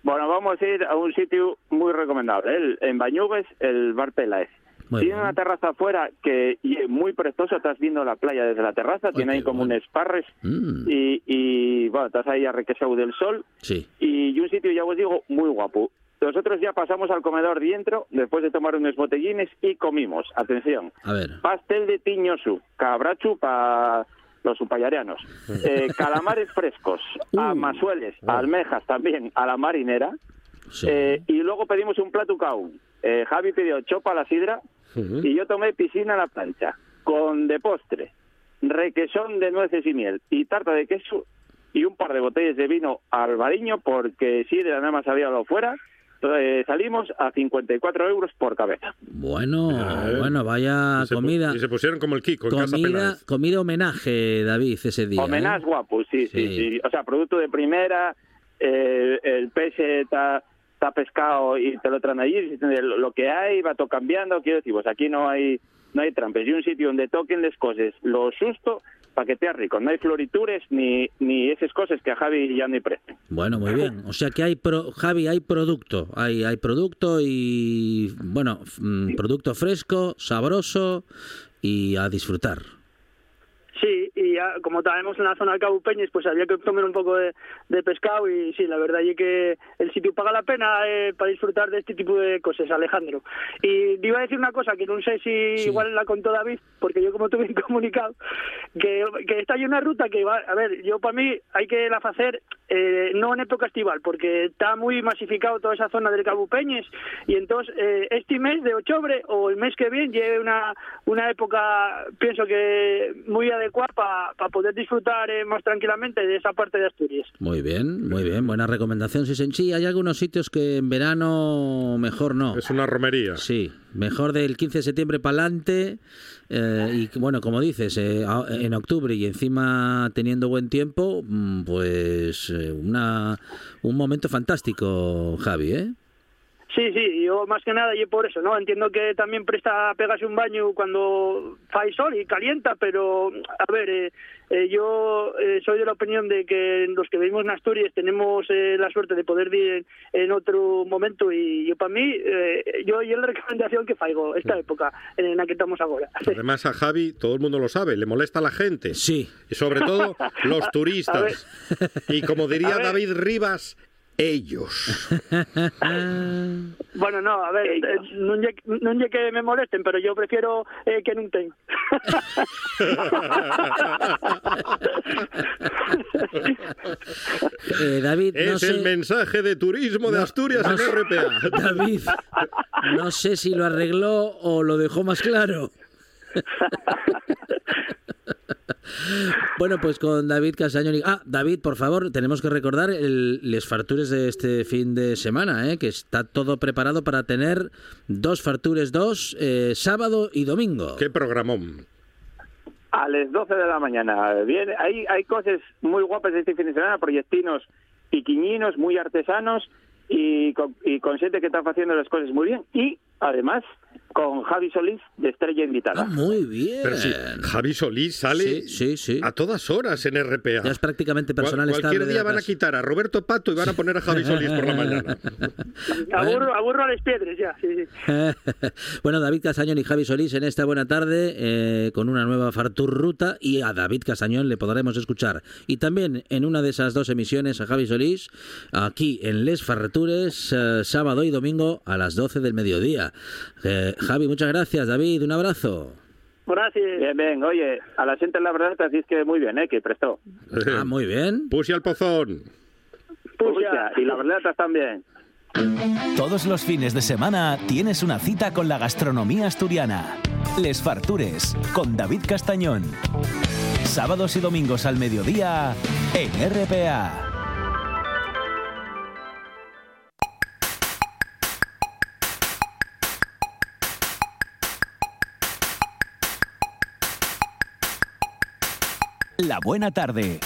Speaker 9: Bueno, vamos a ir a un sitio muy recomendable, el- en Bañugues, el Bar Peláez.
Speaker 3: Muy
Speaker 9: tiene
Speaker 3: bien.
Speaker 9: una terraza afuera que y es muy prestosa, estás viendo la playa desde la terraza, tiene ahí como un esparres
Speaker 3: Mm,
Speaker 9: y, y, bueno, estás ahí arrequesado del sol
Speaker 3: sí.
Speaker 9: y un sitio, ya os digo, muy guapo. Nosotros ya pasamos al comedor dentro, después de tomar unos botellines y comimos, atención,
Speaker 3: A ver.
Speaker 9: pastel de tiñosu, cabrachu para los upayarianos, eh, calamares frescos,
Speaker 3: Uh.
Speaker 9: amasueles, almejas también a la marinera,
Speaker 3: Sí.
Speaker 9: eh, y luego pedimos un plato. Eh, Javi pidió chopa a la sidra y yo tomé piscina a la plancha, con de postre, requesón de nueces y miel y tarta de queso y un par de botellas de vino al bariño porque sidra nada más había lo fuera. Eh, salimos a 54 euros por cabeza.
Speaker 3: Bueno,
Speaker 7: Eh,
Speaker 3: bueno, vaya
Speaker 7: y se pu-
Speaker 3: comida.
Speaker 7: Y se pusieron como el Kiko en casa
Speaker 3: Comida, comida homenaje, David, ese día. ¿eh?
Speaker 9: Homenaje guapo, sí, sí,
Speaker 3: Sí.
Speaker 9: sí, O sea, producto de primera, eh, el pez está está pescado y te lo traen allí, lo que hay va todo cambiando, quiero decir, pues aquí no hay no hay trampas, y un sitio donde toquen las cosas, lo susto, para que te rico, no hay floritures ni, ni esas cosas que a Javi ya no hay precio.
Speaker 3: Bueno, muy bien. O sea que hay, pro, Javi, hay producto. Hay, hay producto y, bueno, mm, producto fresco, sabroso y a disfrutar.
Speaker 10: Sí, y ya, como estábamos en la zona de Cabo Peñas, pues había que comer un poco de, de pescado y sí, la verdad es que el sitio paga la pena eh, para disfrutar de este tipo de cosas, Alejandro. Y te iba a decir una cosa que no sé si
Speaker 3: Sí.
Speaker 10: igual la contó David, porque yo como tuve comunicado, que, que está hay una ruta que va, a ver, yo para mí hay que la hacer eh, no en época estival, porque está muy masificado toda esa zona del Cabo Peñas y entonces eh, este mes de octubre o el mes que viene lleve una, una época, pienso que muy adecuada para poder disfrutar eh, más tranquilamente de esa parte de Asturias.
Speaker 3: Muy bien, muy bien. Buena recomendación, sí, sí. Hay algunos sitios que en verano mejor no.
Speaker 7: Es una romería.
Speaker 3: Sí, mejor del 15 de septiembre para adelante. y bueno, como dices, eh, en octubre y encima teniendo buen tiempo, mm, pues eh, una, un momento fantástico, Javi, ¿eh?
Speaker 10: Sí, sí, yo más que nada y por eso, ¿no? Entiendo que también presta a pegarse un baño cuando fa sol y calienta, pero a ver, eh, eh, yo eh, soy de la opinión de que los que vivimos en Asturias tenemos eh, la suerte de poder ir en, en otro momento y yo para mí, eh, yo y la recomendación que faigo esta época en la que estamos ahora.
Speaker 7: Además a Javi, todo el mundo lo sabe, le molesta a la gente.
Speaker 3: Sí.
Speaker 7: Y sobre todo los turistas. Y como diría. David Rivas, ellos.
Speaker 10: Bueno, no, a ver, eh, non lle que me molesten, pero yo prefiero eh, que non ten.
Speaker 3: Eh, David, no
Speaker 7: es
Speaker 3: sé...
Speaker 7: el mensaje de turismo de
Speaker 3: No,
Speaker 7: Asturias
Speaker 3: no
Speaker 7: en RPA.
Speaker 3: David, no sé si lo arregló o lo dejó más claro. Bueno, pues con David Casañón. y- Ah, David, por favor, tenemos que recordar el, les fartures de este fin de semana, ¿eh? que está todo preparado para tener dos fartures, dos, eh, sábado y domingo.
Speaker 7: Qué programón.
Speaker 9: A las 12 de la mañana. Bien, hay, hay cosas muy guapas este fin de semana, proyectinos y quiñinos muy artesanos y con, y con gente que está haciendo las cosas muy bien. Y además con Javi Solís de estrella invitada.
Speaker 3: Ah, muy bien.
Speaker 7: Pero sí, Javi Solís sale
Speaker 3: Sí, sí, sí.
Speaker 7: a todas horas en RPA.
Speaker 3: Ya es prácticamente personal
Speaker 7: Cual- Cualquier día van a quitar a Roberto Pato y van a poner a Javi Solís por la mañana.
Speaker 10: Aburro, aburro a las piedras ya, sí, sí.
Speaker 3: bueno, David Casañón y Javi Solís en esta buena tarde eh, con una nueva Fartur Ruta y a David Casañón le podremos escuchar. Y también en una de esas dos emisiones a Javi Solís, aquí en Les Farratures, eh, sábado y domingo a las 12 del mediodía. Eh, Javi, muchas gracias. David, un abrazo.
Speaker 10: Gracias.
Speaker 9: Bien, bien. Oye, a la gente la verdad así es que muy bien, ¿eh? Que prestó.
Speaker 3: Ah, muy bien.
Speaker 7: Puse al pozón.
Speaker 9: Pucha, y la verdad también.
Speaker 1: Todos los fines de semana tienes una cita con la gastronomía asturiana. Les Fartures, con David Castañón. Sábados y domingos al mediodía en RPA. La buena tarde.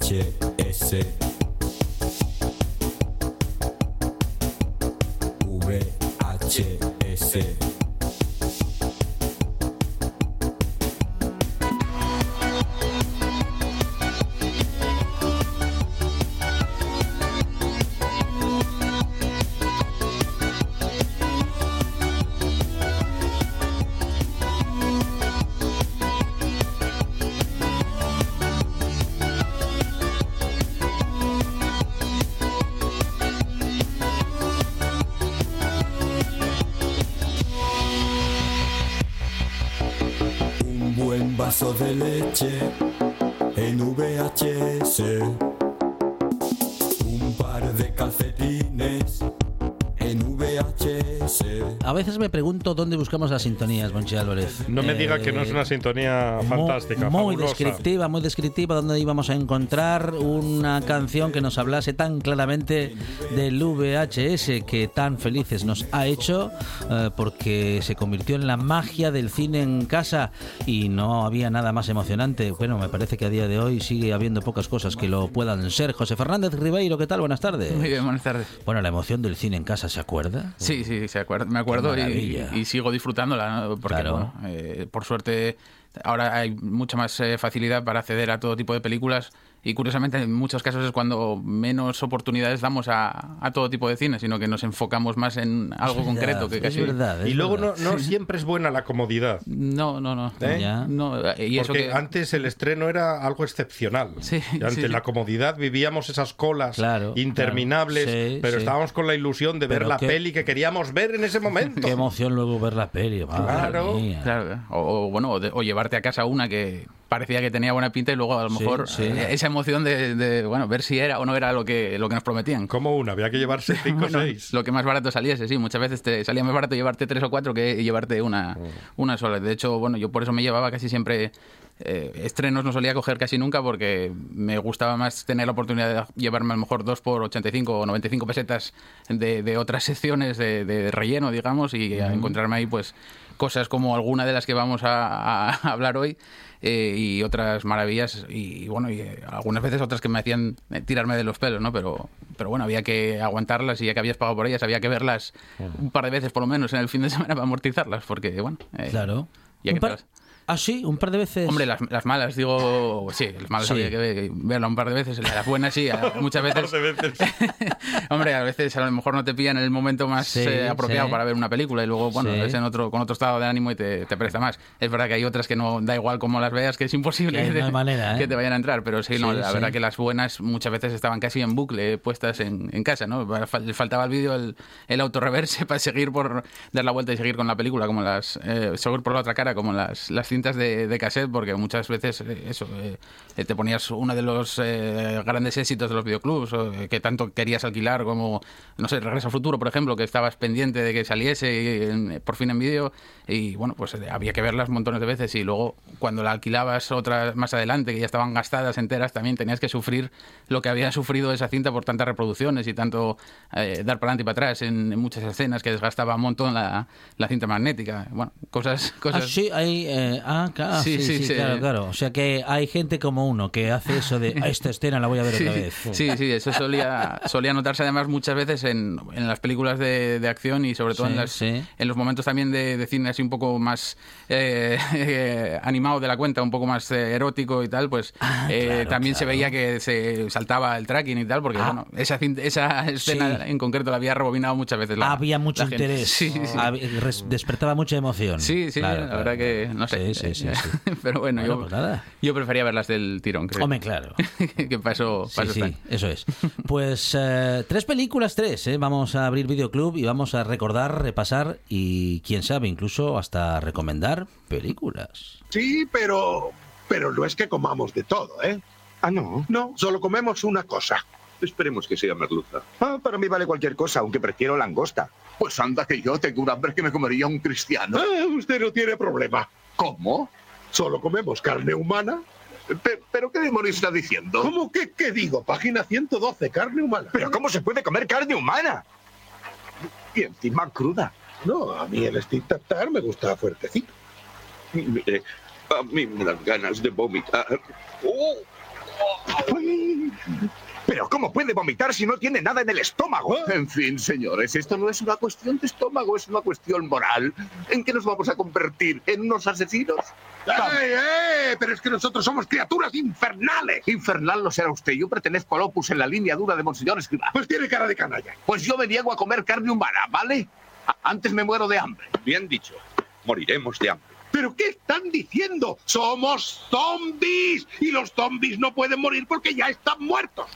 Speaker 11: VHS
Speaker 3: buscamos las sintonías, Monchi Álvarez.
Speaker 7: No me diga que no es una
Speaker 3: Eh,
Speaker 7: sintonía
Speaker 3: Mu-
Speaker 7: fantástica,
Speaker 3: Muy
Speaker 7: fabulosa.
Speaker 3: descriptiva, muy descriptiva, donde íbamos a encontrar una canción que nos hablase tan claramente del VHS que tan felices nos ha hecho, eh, porque se convirtió en la magia del cine en casa y no había nada más emocionante. Bueno, me parece que a día de hoy sigue habiendo pocas cosas que lo puedan ser. José Fernández Ribeiro, ¿qué tal? Buenas tardes.
Speaker 12: Muy bien, buenas tardes.
Speaker 3: Bueno, la emoción del cine en casa, ¿se acuerda?
Speaker 12: Sí, sí, se acuerda- me acuerdo y, y sigo disfrutándola, ¿no? porque
Speaker 3: Claro.
Speaker 12: bueno, eh, por suerte ahora hay mucha más eh, facilidad para acceder a todo tipo de películas y curiosamente en muchos casos es cuando menos oportunidades damos a, a todo tipo de cine, sino que nos enfocamos más en algo concreto que casi
Speaker 7: y luego no, no siempre es buena la comodidad.
Speaker 12: No, no, no.
Speaker 7: ¿Eh?
Speaker 12: Ya. No, y eso
Speaker 7: Porque
Speaker 12: que
Speaker 7: antes el estreno era algo excepcional. y ante
Speaker 12: sí.
Speaker 7: la comodidad vivíamos esas colas
Speaker 3: Claro,
Speaker 7: interminables,
Speaker 3: claro. Sí,
Speaker 7: pero
Speaker 3: sí.
Speaker 7: estábamos con la ilusión de ver
Speaker 3: Pero
Speaker 7: la
Speaker 3: qué-
Speaker 7: peli que queríamos ver en ese momento.
Speaker 3: Qué emoción luego ver la peli,
Speaker 12: Claro, claro. O, o, bueno, o, de- o llevarte a casa una que parecía que tenía buena pinta y luego a lo mejor
Speaker 3: sí.
Speaker 12: eh, esa emoción de, de, bueno ver si era o no era lo que lo que nos prometían.
Speaker 7: Como una, había que llevarse cinco o
Speaker 12: Bueno,
Speaker 7: seis.
Speaker 12: Lo que más barato saliese, sí. Muchas veces te salía más barato llevarte tres o cuatro que llevarte una,
Speaker 7: Mm.
Speaker 12: una sola. De hecho, bueno, yo por eso me llevaba casi siempre eh, estrenos no solía coger casi nunca porque me gustaba más tener la oportunidad de llevarme a lo mejor dos por 85 o 95 pesetas de, de otras secciones de, de relleno, digamos, y encontrarme ahí pues cosas como alguna de las que vamos a, a hablar hoy eh, y otras maravillas y bueno, y eh, algunas veces otras que me hacían eh, tirarme de los pelos, ¿no? Pero, pero bueno, había que aguantarlas y ya que habías pagado por ellas, había que verlas un par de veces por lo menos en el fin de semana para amortizarlas, porque bueno... eh,
Speaker 3: Claro.
Speaker 12: ya
Speaker 3: Un par- Ah, sí, un par de veces.
Speaker 12: Hombre, las, las malas, digo, sí, las malas
Speaker 3: Sí.
Speaker 12: había que ver- verla un par de veces, las buenas sí, muchas veces. Hombre, a veces a lo mejor no te pillan en el momento más
Speaker 3: Sí,
Speaker 12: eh, apropiado
Speaker 3: sí.
Speaker 12: para ver una película y luego, bueno,
Speaker 3: Sí.
Speaker 12: es en otro, con otro estado de ánimo y te, te presta más. Es verdad que hay otras que no da igual cómo las veas, que es imposible
Speaker 3: Que
Speaker 12: te,
Speaker 3: manera, ¿eh?
Speaker 12: que te vayan a entrar, pero sí, no, la
Speaker 3: sí.
Speaker 12: verdad que las buenas muchas veces estaban casi en bucle puestas en, en casa, ¿no? Faltaba al vídeo el, el autorreverse para seguir por dar la vuelta y seguir con la película, como las, eh, seguir por la otra cara, como las, las cintas de, de cassette, porque muchas veces eh, eso, eh, te ponías uno de los eh, grandes éxitos de los videoclubs eh, que tanto querías alquilar, como, no sé, Regreso al Futuro, por ejemplo, que estabas pendiente de que saliese por fin en vídeo, y bueno, pues eh, había que verlas montones de veces, y luego cuando la alquilabas otras más adelante, que ya estaban gastadas enteras, también tenías que sufrir lo que había sufrido esa cinta por tantas reproducciones y tanto eh, dar para adelante y para atrás en, en muchas escenas que desgastaba un montón la, la cinta magnética. Bueno, cosas...
Speaker 3: Ah,
Speaker 12: cosas
Speaker 3: sí, hay. eh, ah, ca- ah,
Speaker 12: Sí,
Speaker 3: sí,
Speaker 12: sí,
Speaker 3: sí,
Speaker 12: sí.
Speaker 3: claro, claro. O sea que hay gente como uno que hace eso de "Ah, esta escena la voy a ver otra vez.
Speaker 12: sí, sí, eso solía, solía notarse además muchas veces en, en las películas de, de acción y sobre todo en, las, en los momentos también de, de cine así un poco más eh, eh, animado de la cuenta, un poco más eh, erótico y tal, pues
Speaker 3: Ah,
Speaker 12: eh, también se veía que se saltaba el tracking y tal, porque
Speaker 3: Ah.
Speaker 12: bueno, esa, esa escena en concreto la había rebobinado muchas veces. La,
Speaker 3: Había mucho
Speaker 12: la
Speaker 3: interés.
Speaker 12: Sí, sí.
Speaker 3: Despertaba mucha emoción.
Speaker 12: Sí, sí,
Speaker 3: Claro,
Speaker 12: la
Speaker 3: claro,
Speaker 12: verdad que no sé.
Speaker 3: Sí, sí, sí, sí.
Speaker 12: Pero bueno,
Speaker 3: Bueno,
Speaker 12: yo,
Speaker 3: pues nada.
Speaker 12: yo prefería verlas del tirón, creo.
Speaker 3: Hombre, claro.
Speaker 12: que paso,
Speaker 3: Sí,
Speaker 12: paso
Speaker 3: sí,
Speaker 12: están.
Speaker 3: eso es. Pues eh, tres películas, tres. ¿eh? Vamos a abrir videoclub y vamos a recordar, repasar y quién sabe, incluso hasta recomendar películas.
Speaker 13: Sí, pero. Pero no es que comamos de todo, ¿eh? Ah, no. No, solo comemos una cosa.
Speaker 14: Esperemos que sea merluza.
Speaker 15: Ah, para mí vale cualquier cosa, aunque prefiero langosta.
Speaker 14: Pues anda que yo tengo un hambre que me comería un cristiano.
Speaker 13: Ah, usted no tiene problema.
Speaker 14: ¿Cómo?
Speaker 13: Solo comemos carne humana.
Speaker 14: Pe- ¿Pero qué demonios está diciendo?
Speaker 13: ¿Cómo que qué digo? Página 112, carne humana.
Speaker 15: ¿Pero cómo se puede comer carne humana? Y encima cruda.
Speaker 13: No, a mí el stick tartar me gusta fuertecito.
Speaker 14: Mire, a mí me dan ganas de vomitar. ¡Oh!
Speaker 15: ¿Pero cómo puede vomitar si no tiene nada en el estómago?
Speaker 14: En fin, señores, esto no es una cuestión de estómago, es una cuestión moral. ¿En qué nos vamos a convertir? ¿En unos asesinos?
Speaker 13: ¡Eh, eh! Pero es que nosotros somos criaturas infernales.
Speaker 14: Infernal no será usted. Yo pertenezco al Opus en la línea dura de Monseñor Escribá.
Speaker 13: Pues tiene cara de canalla.
Speaker 14: Pues yo me niego a comer carne humana, ¿vale? Antes me muero de hambre.
Speaker 15: Bien dicho. Moriremos de hambre.
Speaker 13: ¿Pero qué están diciendo? ¡Somos zombies! Y los zombies no pueden morir porque ya están muertos.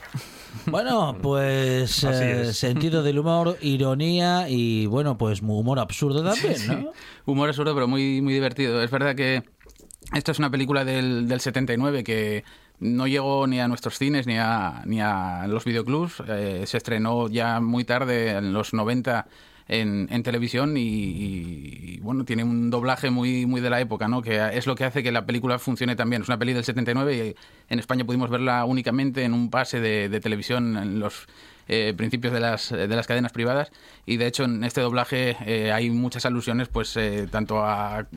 Speaker 3: Bueno, pues eh, sentido del humor, ironía y bueno, pues humor absurdo también,
Speaker 12: Sí,
Speaker 3: ¿no?
Speaker 12: Humor absurdo, pero muy, muy divertido. Es verdad que esta es una película del, del 79 que no llegó ni a nuestros cines ni a, ni a los videoclubs. Eh, se estrenó ya muy tarde, en los 90, en, en televisión y, bueno, tiene un doblaje muy, muy de la época, ¿no? Que es lo que hace que la película funcione también. Es una peli del 79 y en España pudimos verla únicamente en un pase de televisión en los eh, principios de las, de las cadenas privadas. Y de hecho en este doblaje eh, hay muchas alusiones pues eh, tanto a-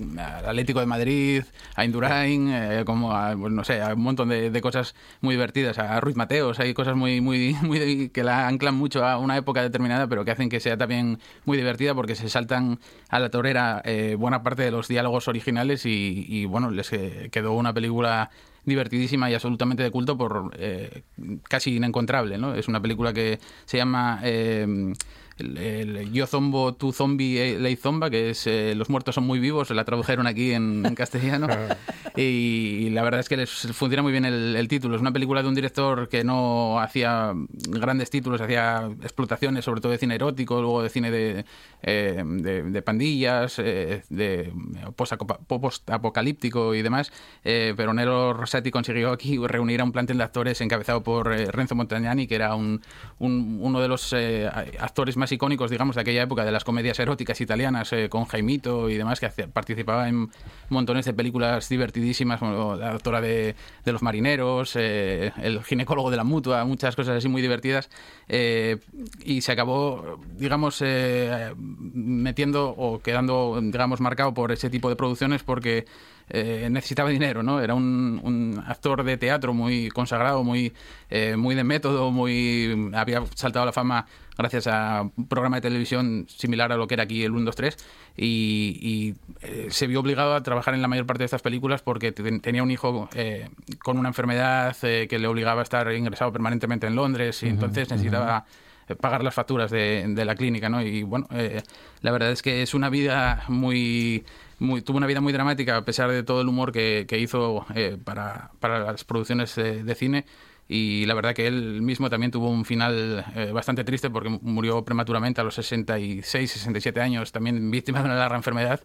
Speaker 12: Atlético de Madrid, a Indurain, eh, como a, pues, no sé, un montón de, cosas muy divertidas, a Ruiz Mateos, hay cosas muy, muy, muy que la anclan mucho a una época determinada pero que hacen que sea también muy divertida porque se saltan a la torera eh, buena parte de los diálogos originales y, y, bueno, les quedó una película divertidísima y absolutamente de culto por eh, casi inencontrable, ¿no? Es una película que se llama eh, el, el Yo Zombo, tu zombie, eh, ley zomba, que es eh, Los muertos son muy vivos, la tradujeron aquí en, en castellano. y, la verdad es que les funciona muy bien el, el título. Es una película de un director que no hacía grandes títulos, hacía explotaciones, sobre todo de cine erótico, luego de cine de, eh, de, de pandillas, eh, de post-apocalíptico y demás. Eh, pero Nero Rosati consiguió aquí reunir a un plantel de actores encabezado por eh, Renzo Montagnani, que era un, un- uno de los eh, actores más icónicos, digamos, de aquella época, de las comedias eróticas italianas, eh, con Jaimito y demás, que participaba en montones de películas divertidísimas, como la doctora de, de los marineros, eh, el ginecólogo de la mutua, muchas cosas así muy divertidas. eh, y se acabó, digamos, eh, metiendo o quedando, digamos, marcado por ese tipo de producciones porque eh, necesitaba dinero, ¿no? Era un, un actor de teatro muy consagrado, muy, eh, muy de método, muy había saltado a la fama gracias a un programa de televisión similar a lo que era aquí el 1, 2, 3 y, y, eh, se vio obligado a trabajar en la mayor parte de estas películas porque ten- tenía un hijo eh, con una enfermedad eh, que le obligaba a estar ingresado permanentemente en Londres y entonces necesitaba pagar las facturas de, la clínica, ¿no? Y bueno, eh, la verdad es que es una vida muy, muy tuvo una vida muy dramática a pesar de todo el humor que, hizo eh, para, las producciones eh, de cine y la verdad que él mismo también tuvo un final eh, bastante triste porque murió prematuramente a los 66, 67 años, también víctima de una larga enfermedad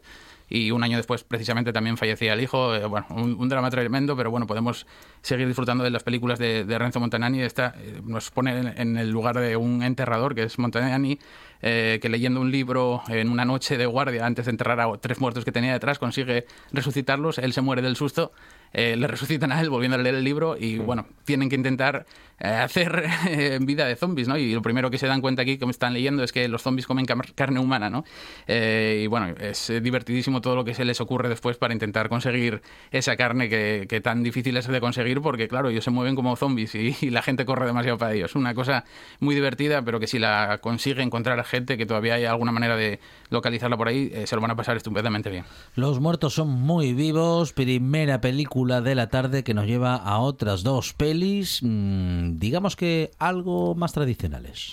Speaker 12: y un año después precisamente también fallecía el hijo. eh, bueno, un, drama tremendo, pero bueno, podemos seguir disfrutando de las películas de, de Renzo Montanani. Esta eh, nos pone en, en el lugar de un enterrador, que es Montanani, eh, que leyendo un libro en una noche de guardia, antes de enterrar a tres muertos que tenía detrás, consigue resucitarlos. Él se muere del susto. Eh, le resucitan a él volviendo a leer el libro y bueno, tienen que intentar eh, hacer eh, vida de zombies, ¿no? Y lo primero que se dan cuenta aquí, como están leyendo, es que los zombies comen carne humana, ¿no? Eh, y bueno, es divertidísimo todo lo que se les ocurre después para intentar conseguir esa carne que, que tan difícil es de conseguir porque, claro, ellos se mueven como zombies y, y la gente corre demasiado para ellos. Una cosa muy divertida, pero que si la consigue encontrar gente, que todavía hay alguna manera de localizarla por ahí, eh, se lo van a pasar estupendamente bien.
Speaker 3: Los muertos son muy vivos. Primera película de la tarde que nos lleva a otras dos pelis, mm, digamos que algo más tradicionales.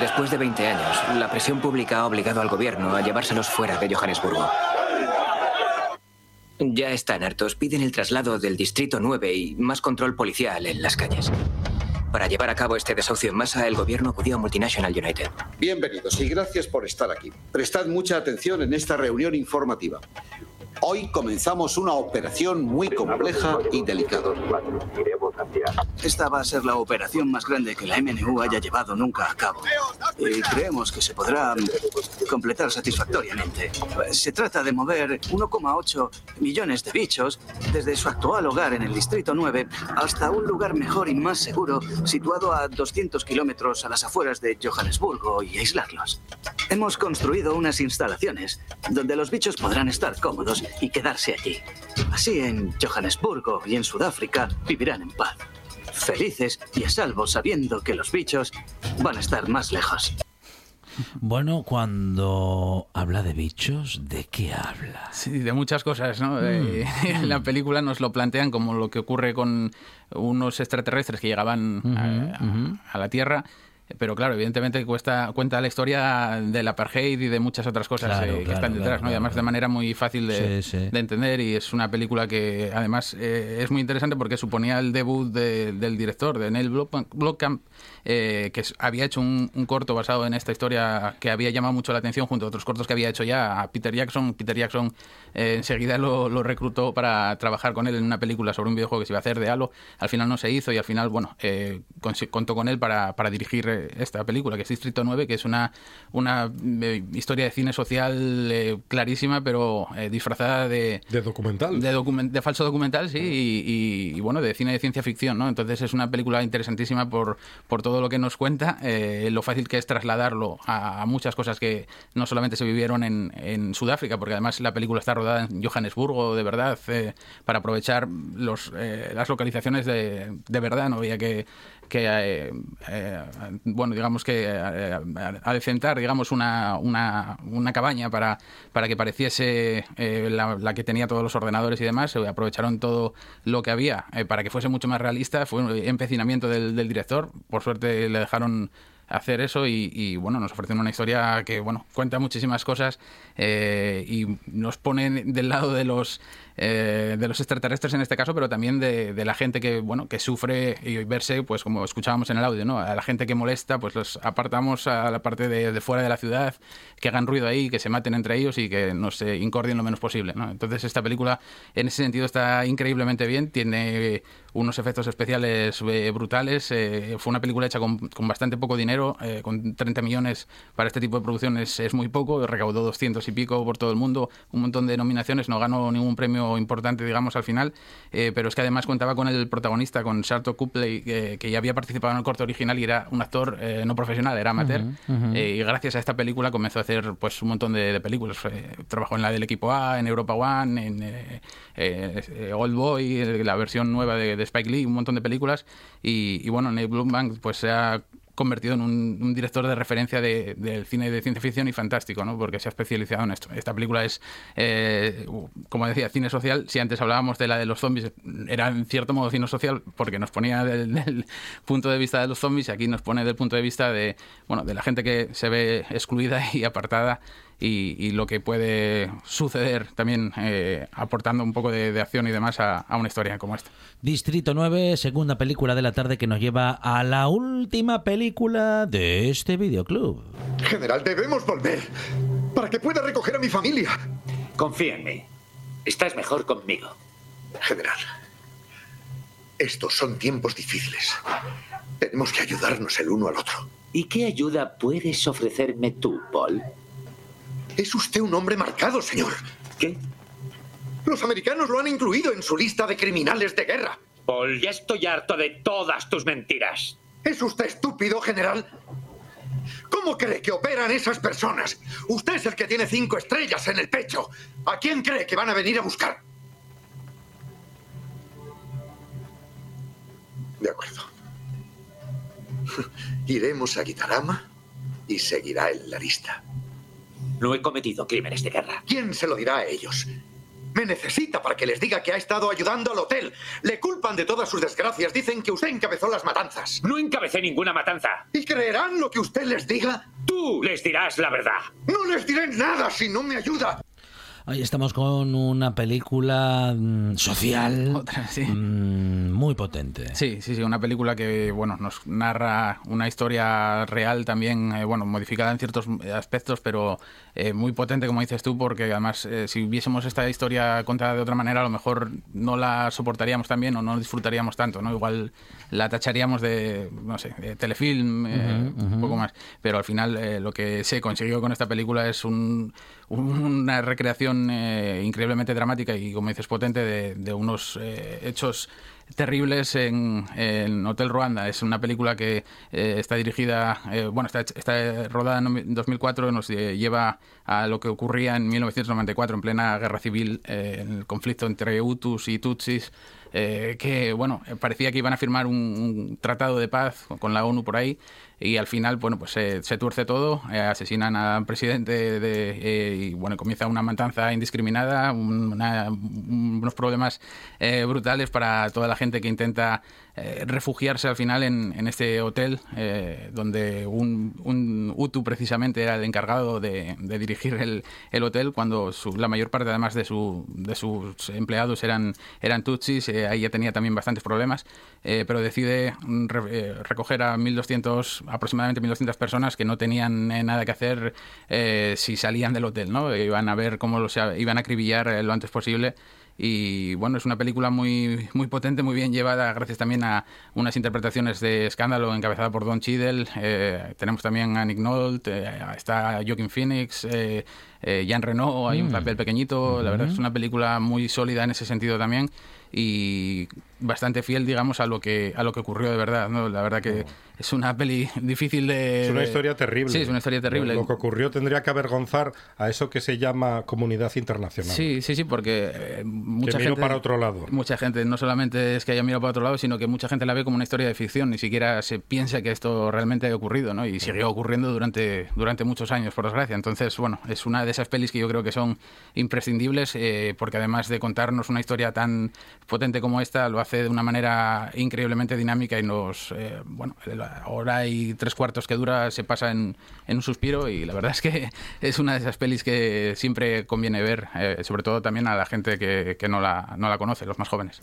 Speaker 16: Después de 20 años, la presión pública ha obligado al gobierno a llevárselos fuera de Johannesburgo. Ya están hartos, piden el traslado del Distrito 9 y más control policial en las calles. Para llevar a cabo este desahucio en masa, el gobierno acudió a Multinational United.
Speaker 17: Bienvenidos y gracias por estar aquí. Prestad mucha atención en esta reunión informativa. Hoy comenzamos una operación muy compleja y delicada.
Speaker 18: Esta va a ser la operación más grande que la MNU haya llevado nunca a cabo. Y creemos que se podrá mm, completar satisfactoriamente. Se trata de mover 1,8 millones de bichos desde su actual hogar en el Distrito 9 hasta un lugar mejor y más seguro situado a 200 kilómetros a las afueras de Johannesburgo y aislarlos. Hemos construido unas instalaciones donde los bichos podrán estar cómodos y quedarse allí. Así en Johannesburgo y en Sudáfrica vivirán en paz, felices y a salvo sabiendo que los bichos van a estar más lejos.
Speaker 3: Bueno, cuando habla de bichos, ¿de qué habla?
Speaker 12: Sí, de muchas cosas, ¿no? Eh, en la película nos lo plantean como lo que ocurre con unos extraterrestres que llegaban a la Tierra. Pero claro, evidentemente cuesta, cuenta la historia del apartheid y de muchas otras cosas
Speaker 3: Claro,
Speaker 12: eh, que están detrás,
Speaker 3: claro,
Speaker 12: ¿no? Y además de manera muy fácil de,
Speaker 3: Sí, sí.
Speaker 12: de entender y es una película que además eh, es muy interesante porque suponía el debut de- del director, de Neil Blomkamp, eh, que había hecho un, un corto basado en esta historia que había llamado mucho la atención junto a otros cortos que había hecho ya a Peter Jackson. Peter Jackson eh, enseguida lo, lo reclutó para trabajar con él en una película sobre un videojuego que se iba a hacer de Halo. Al final no se hizo y al final, bueno, eh, contó con él para, para dirigir esta película, que es Distrito 9, que es una, una historia de cine social eh, clarísima, pero eh, disfrazada de...
Speaker 7: De documental.
Speaker 12: De, falso documental, sí, y, y- y, bueno, de cine de ciencia ficción, ¿no? Entonces es una película interesantísima por, por todo lo que nos cuenta, eh, lo fácil que es trasladarlo a, muchas cosas que no solamente se vivieron en, en Sudáfrica, porque además la película está rodada en Johannesburgo, de verdad, eh, para aprovechar los, eh, las localizaciones de, de verdad, no había que que eh, bueno digamos que adecentar digamos una, una, una cabaña para, para que pareciese la, que tenía todos los ordenadores y demás eh, aprovecharon todo lo que había para que fuese mucho más realista fue un empecinamiento del, del director por suerte le dejaron hacer eso y, bueno nos ofrecen una historia que bueno cuenta muchísimas cosas eh, y nos ponen del lado de los eh, de los extraterrestres en este caso pero también de, de, la gente que bueno que sufre y verse pues como escuchábamos en el audio no a la gente que molesta pues los apartamos a la parte de, de fuera de la ciudad que hagan ruido ahí que se maten entre ellos y que nos eh, incordien lo menos posible ¿no? entonces esta película en ese sentido está increíblemente bien tiene unos efectos especiales eh, brutales eh, fue una película hecha con, con bastante poco dinero con 30 millones para este tipo de producciones es muy poco recaudó 200 y pico por todo el mundo un montón de nominaciones no ganó ningún premio importante, digamos, al final, eh, pero es que además contaba con el protagonista, con Sharto Copley, que, que ya había participado en el corto original y era un actor eh, no profesional, era amateur,
Speaker 3: Ujú, ujú.
Speaker 12: eh, y gracias a esta película comenzó a hacer pues un montón de, de películas. Eh, trabajó en la del equipo A, en Europa One, en eh, eh, eh, Old Boy, eh, la versión nueva de, de Spike Lee, un montón de películas, y, y bueno, Neil Blomkamp pues se ha convertido en un, director de referencia de- del cine de ciencia ficción y fantástico, ¿no? porque se ha especializado en esto. Esta película es, eh, como decía, cine social. Si antes hablábamos de la de los zombies, era en cierto modo cine social porque nos ponía del, del punto de vista de los zombies y aquí nos pone del punto de vista de, bueno, de la gente que se ve excluida y apartada y, y lo que puede suceder también eh, aportando un poco de, de acción y demás a, a una historia como esta.
Speaker 3: Distrito 9, segunda película de la tarde que nos lleva a la última película de este videoclub.
Speaker 15: General, debemos volver para que pueda recoger a mi familia.
Speaker 19: Confía en mí. Estás mejor conmigo.
Speaker 15: General, estos son tiempos difíciles. Tenemos que ayudarnos el uno al otro.
Speaker 19: ¿Y qué ayuda puedes ofrecerme tú, Paul?
Speaker 15: Es usted un hombre marcado, señor.
Speaker 19: ¿Qué?
Speaker 15: Los americanos lo han incluido en su lista de criminales de guerra.
Speaker 19: Paul, ya estoy harto de todas tus mentiras.
Speaker 15: ¿Es usted estúpido, general? ¿Cómo cree que operan esas personas? Usted es el que tiene cinco estrellas en el pecho. ¿A quién cree que van a venir a buscar? De acuerdo. Iremos a Gitarama y seguirá en la lista.
Speaker 19: No he cometido crímenes de guerra.
Speaker 15: ¿Quién se lo dirá a ellos? Me necesita para que les diga que ha estado ayudando al hotel. Le culpan de todas sus desgracias. Dicen que usted encabezó las matanzas.
Speaker 19: No encabecé ninguna matanza.
Speaker 15: ¿Y creerán lo que usted les diga?
Speaker 19: Tú les dirás la verdad.
Speaker 15: No les diré nada si no me ayuda.
Speaker 3: Ahí estamos con una película mm, social mm, muy potente.
Speaker 12: Sí, sí, sí, una película que bueno nos narra una historia real también, eh, bueno, modificada en ciertos aspectos, pero eh, muy potente, como dices tú, porque además eh, si hubiésemos esta historia contada de otra manera, a lo mejor no la soportaríamos tan bien o no disfrutaríamos tanto, ¿no? Igual la tacharíamos de, no sé, de telefilm,
Speaker 3: ujú.
Speaker 12: un poco más. Pero al final eh, lo que se consiguió con esta película es un- una recreación eh, increíblemente dramática y, como dices, potente de, unos eh, hechos terribles en, en Hotel Ruanda. Es una película que eh, está dirigida, eh, bueno, está, está rodada en 2004, nos lleva a lo que ocurría en 1994, en plena guerra civil, eh, en el conflicto entre Hutus y Tutsis. eh, que bueno parecía que iban a firmar un, un tratado de paz con la ONU por ahí y al final bueno pues eh, se tuerce todo eh, asesinan al presidente de, eh, y bueno comienza una matanza indiscriminada un- una- unos problemas eh, brutales para toda la gente que intenta eh, refugiarse al final en, en este hotel eh, donde un, un Hutu precisamente era el encargado de, de dirigir el, el hotel cuando su- la mayor parte además de, su, de sus empleados eran, eran Tutsis, ahí ya tenía también bastantes problemas, pero decide mm, re- recoger a 1.200, aproximadamente 1.200 personas que no tenían eh, nada que hacer eh, si salían del hotel, ¿no? Iban a ver cómo los iban a acribillar eh, lo antes posible y bueno, es una película muy, muy potente, muy bien llevada, gracias también a unas interpretaciones de escándalo encabezada por Don Cheadle. Eh, tenemos también a Nick Nolte, eh, está Joaquin Phoenix, eh, eh, Jean Reno, hay un
Speaker 3: Mm.
Speaker 12: papel pequeñito. La verdad es una película muy sólida en ese sentido también y bastante fiel, digamos, a lo que a lo que ocurrió de verdad. ¿no? La verdad que es una peli difícil de.
Speaker 7: Es una historia terrible.
Speaker 12: Sí, es una historia terrible.
Speaker 7: Lo, lo que ocurrió tendría que avergonzar a eso que se llama comunidad internacional.
Speaker 12: Sí, sí, sí, porque eh, mucha
Speaker 7: que
Speaker 12: gente
Speaker 7: para otro lado.
Speaker 12: mucha gente no solamente es que haya mirado para otro lado, sino que mucha gente la ve como una historia de ficción, ni siquiera se piensa que esto realmente ha ocurrido, ¿no? Y siguió ocurriendo durante durante muchos años, por desgracia. Entonces, bueno, es una de esas pelis que yo creo que son imprescindibles, eh, porque además de contarnos una historia tan potente como esta, lo hace de una manera increíblemente dinámica y nos, eh, bueno, la hora y tres cuartos que dura se pasa en, un suspiro y la verdad es que es una de esas pelis que siempre conviene ver, eh, sobre todo también a la gente que, que no, la, no la conoce, los más jóvenes.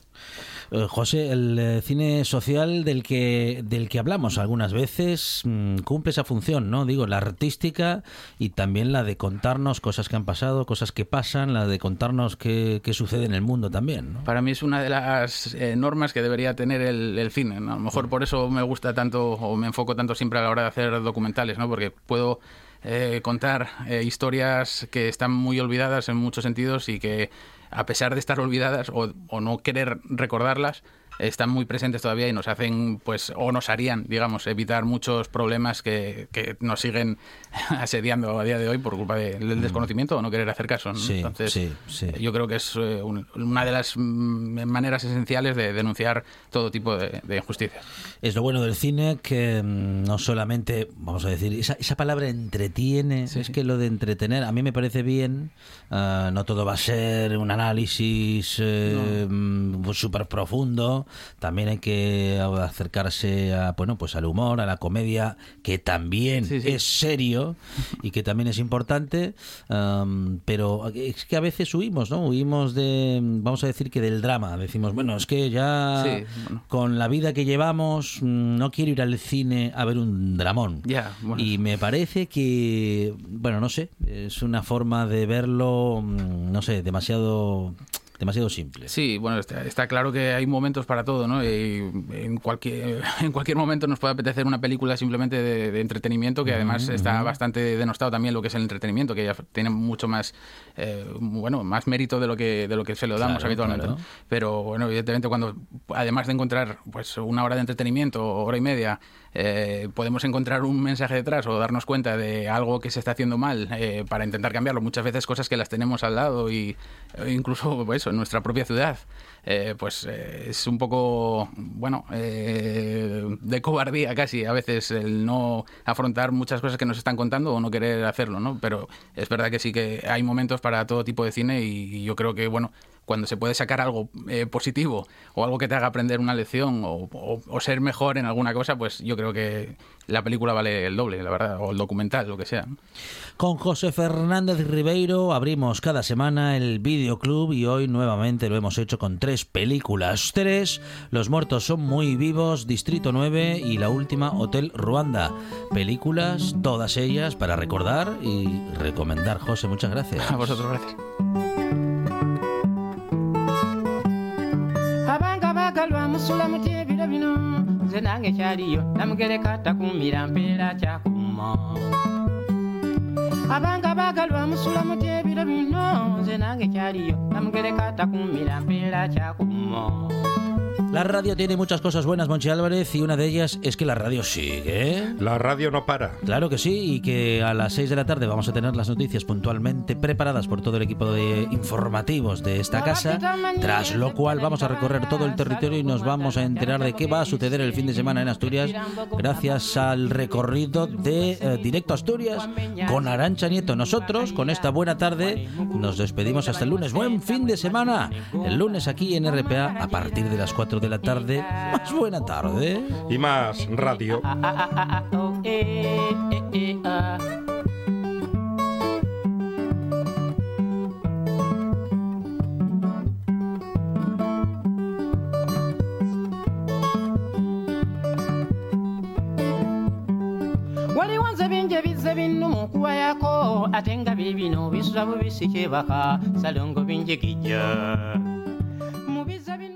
Speaker 3: José, el cine social del que del que hablamos algunas veces mm, cumple esa función, ¿no? Digo, la artística y también la de contarnos cosas que han pasado, cosas que pasan, la de contarnos qué, qué sucede en el mundo también.
Speaker 12: Para mí es una de las eh, normas que debería tener el, cine. A lo mejor por eso me gusta tanto o me enfoco tanto siempre a la hora de hacer documentales, ¿no? porque puedo eh, contar eh, historias que están muy olvidadas en muchos sentidos y que a pesar de estar olvidadas o no querer recordarlas, están muy presentes todavía y nos hacen, pues, o nos harían, digamos, evitar muchos problemas que, que nos siguen asediando a día de hoy por culpa de- del desconocimiento o no querer hacer caso. ¿no?
Speaker 3: Mm. Sí,
Speaker 12: Entonces,
Speaker 3: sí, sí.
Speaker 12: yo creo que es eh, un- una de las mm, maneras esenciales de denunciar todo tipo de, de injusticias.
Speaker 3: Es lo bueno del cine que mm, no solamente, vamos a decir, esa, esa palabra entretiene, es que lo de entretener a mí me parece bien, ah, no todo va a ser un análisis eh, mm, súper profundo, también hay que acercarse a, bueno, pues al humor, a la comedia, que también es serio y que también es importante, am, pero es que a veces huimos, ¿no? Huimos de, vamos a decir que del drama, decimos, bueno, es que ya
Speaker 12: Sí,
Speaker 3: con la vida que llevamos, mm, no quiero ir al cine a ver un dramón.
Speaker 12: Bueno.
Speaker 3: Y me parece que, bueno, no sé, es una forma de verlo, mm, no sé, demasiado, demasiado simple.
Speaker 12: Sí, bueno, está, está claro que hay momentos para todo, ¿no? Y en cualquier, en cualquier momento nos puede apetecer una película simplemente de, de entretenimiento, que además está bastante denostado también lo que es el entretenimiento, que ya tiene mucho más, eh, bueno, más mérito de lo que, de lo que se lo damos
Speaker 3: Claro,
Speaker 12: habitualmente. Pero bueno, evidentemente cuando, además de encontrar pues una hora de entretenimiento, hora y media, eh, podemos encontrar un mensaje detrás o darnos cuenta de algo que se está haciendo mal eh, para intentar cambiarlo. Muchas veces cosas que las tenemos al lado y e incluso pues, eso, en nuestra propia ciudad. eh, pues eh, es un poco, bueno, eh, de cobardía casi a veces el no afrontar muchas cosas que nos están contando o no querer hacerlo, ¿no? Pero es verdad que sí que hay momentos para todo tipo de cine y yo creo que, bueno, cuando se puede sacar algo eh, positivo o algo que te haga aprender una lección o, o- o ser mejor en alguna cosa, pues yo creo que la película vale el doble, la verdad, o el documental, lo que sea.
Speaker 3: Con José Fernández Ribeiro abrimos cada semana el videoclub y hoy nuevamente lo hemos hecho con tres películas. Tres, Los muertos son muy vivos, Distrito 9 y la última, Hotel Ruanda. Películas, todas ellas para recordar y recomendar. José, muchas gracias.
Speaker 12: A vosotros, gracias.
Speaker 20: Bagalwa musula mutyebiro bino nze nange kyaliyo namugereka takumira mpeera kyakuma abanga bagalwa musula mutyebiro bino nze nange kyaliyo namugereka takumira mpeera kyakuma
Speaker 3: La radio tiene muchas cosas buenas, Monchi Álvarez, y una de ellas es que la radio sigue.
Speaker 7: La radio no para.
Speaker 3: Claro que sí, y que a las 6 de la tarde vamos a tener las noticias puntualmente preparadas por todo el equipo de informativos de esta casa, tras lo cual vamos a recorrer todo el territorio y nos vamos a enterar de qué va a suceder el fin de semana en Asturias, gracias al recorrido de eh, Directo Asturias con Arancha Nieto. Nosotros, con esta buena tarde, nos despedimos hasta el lunes. Buen fin de semana. El lunes aquí en RPA a partir de las 4 de la tarde. Más buena tarde.
Speaker 7: Y más radio.
Speaker 20: waliwo nze bingi ebizze binnu mu nkuba yako ate nga biibino bisula bubisi kyebaka salongo binjigijja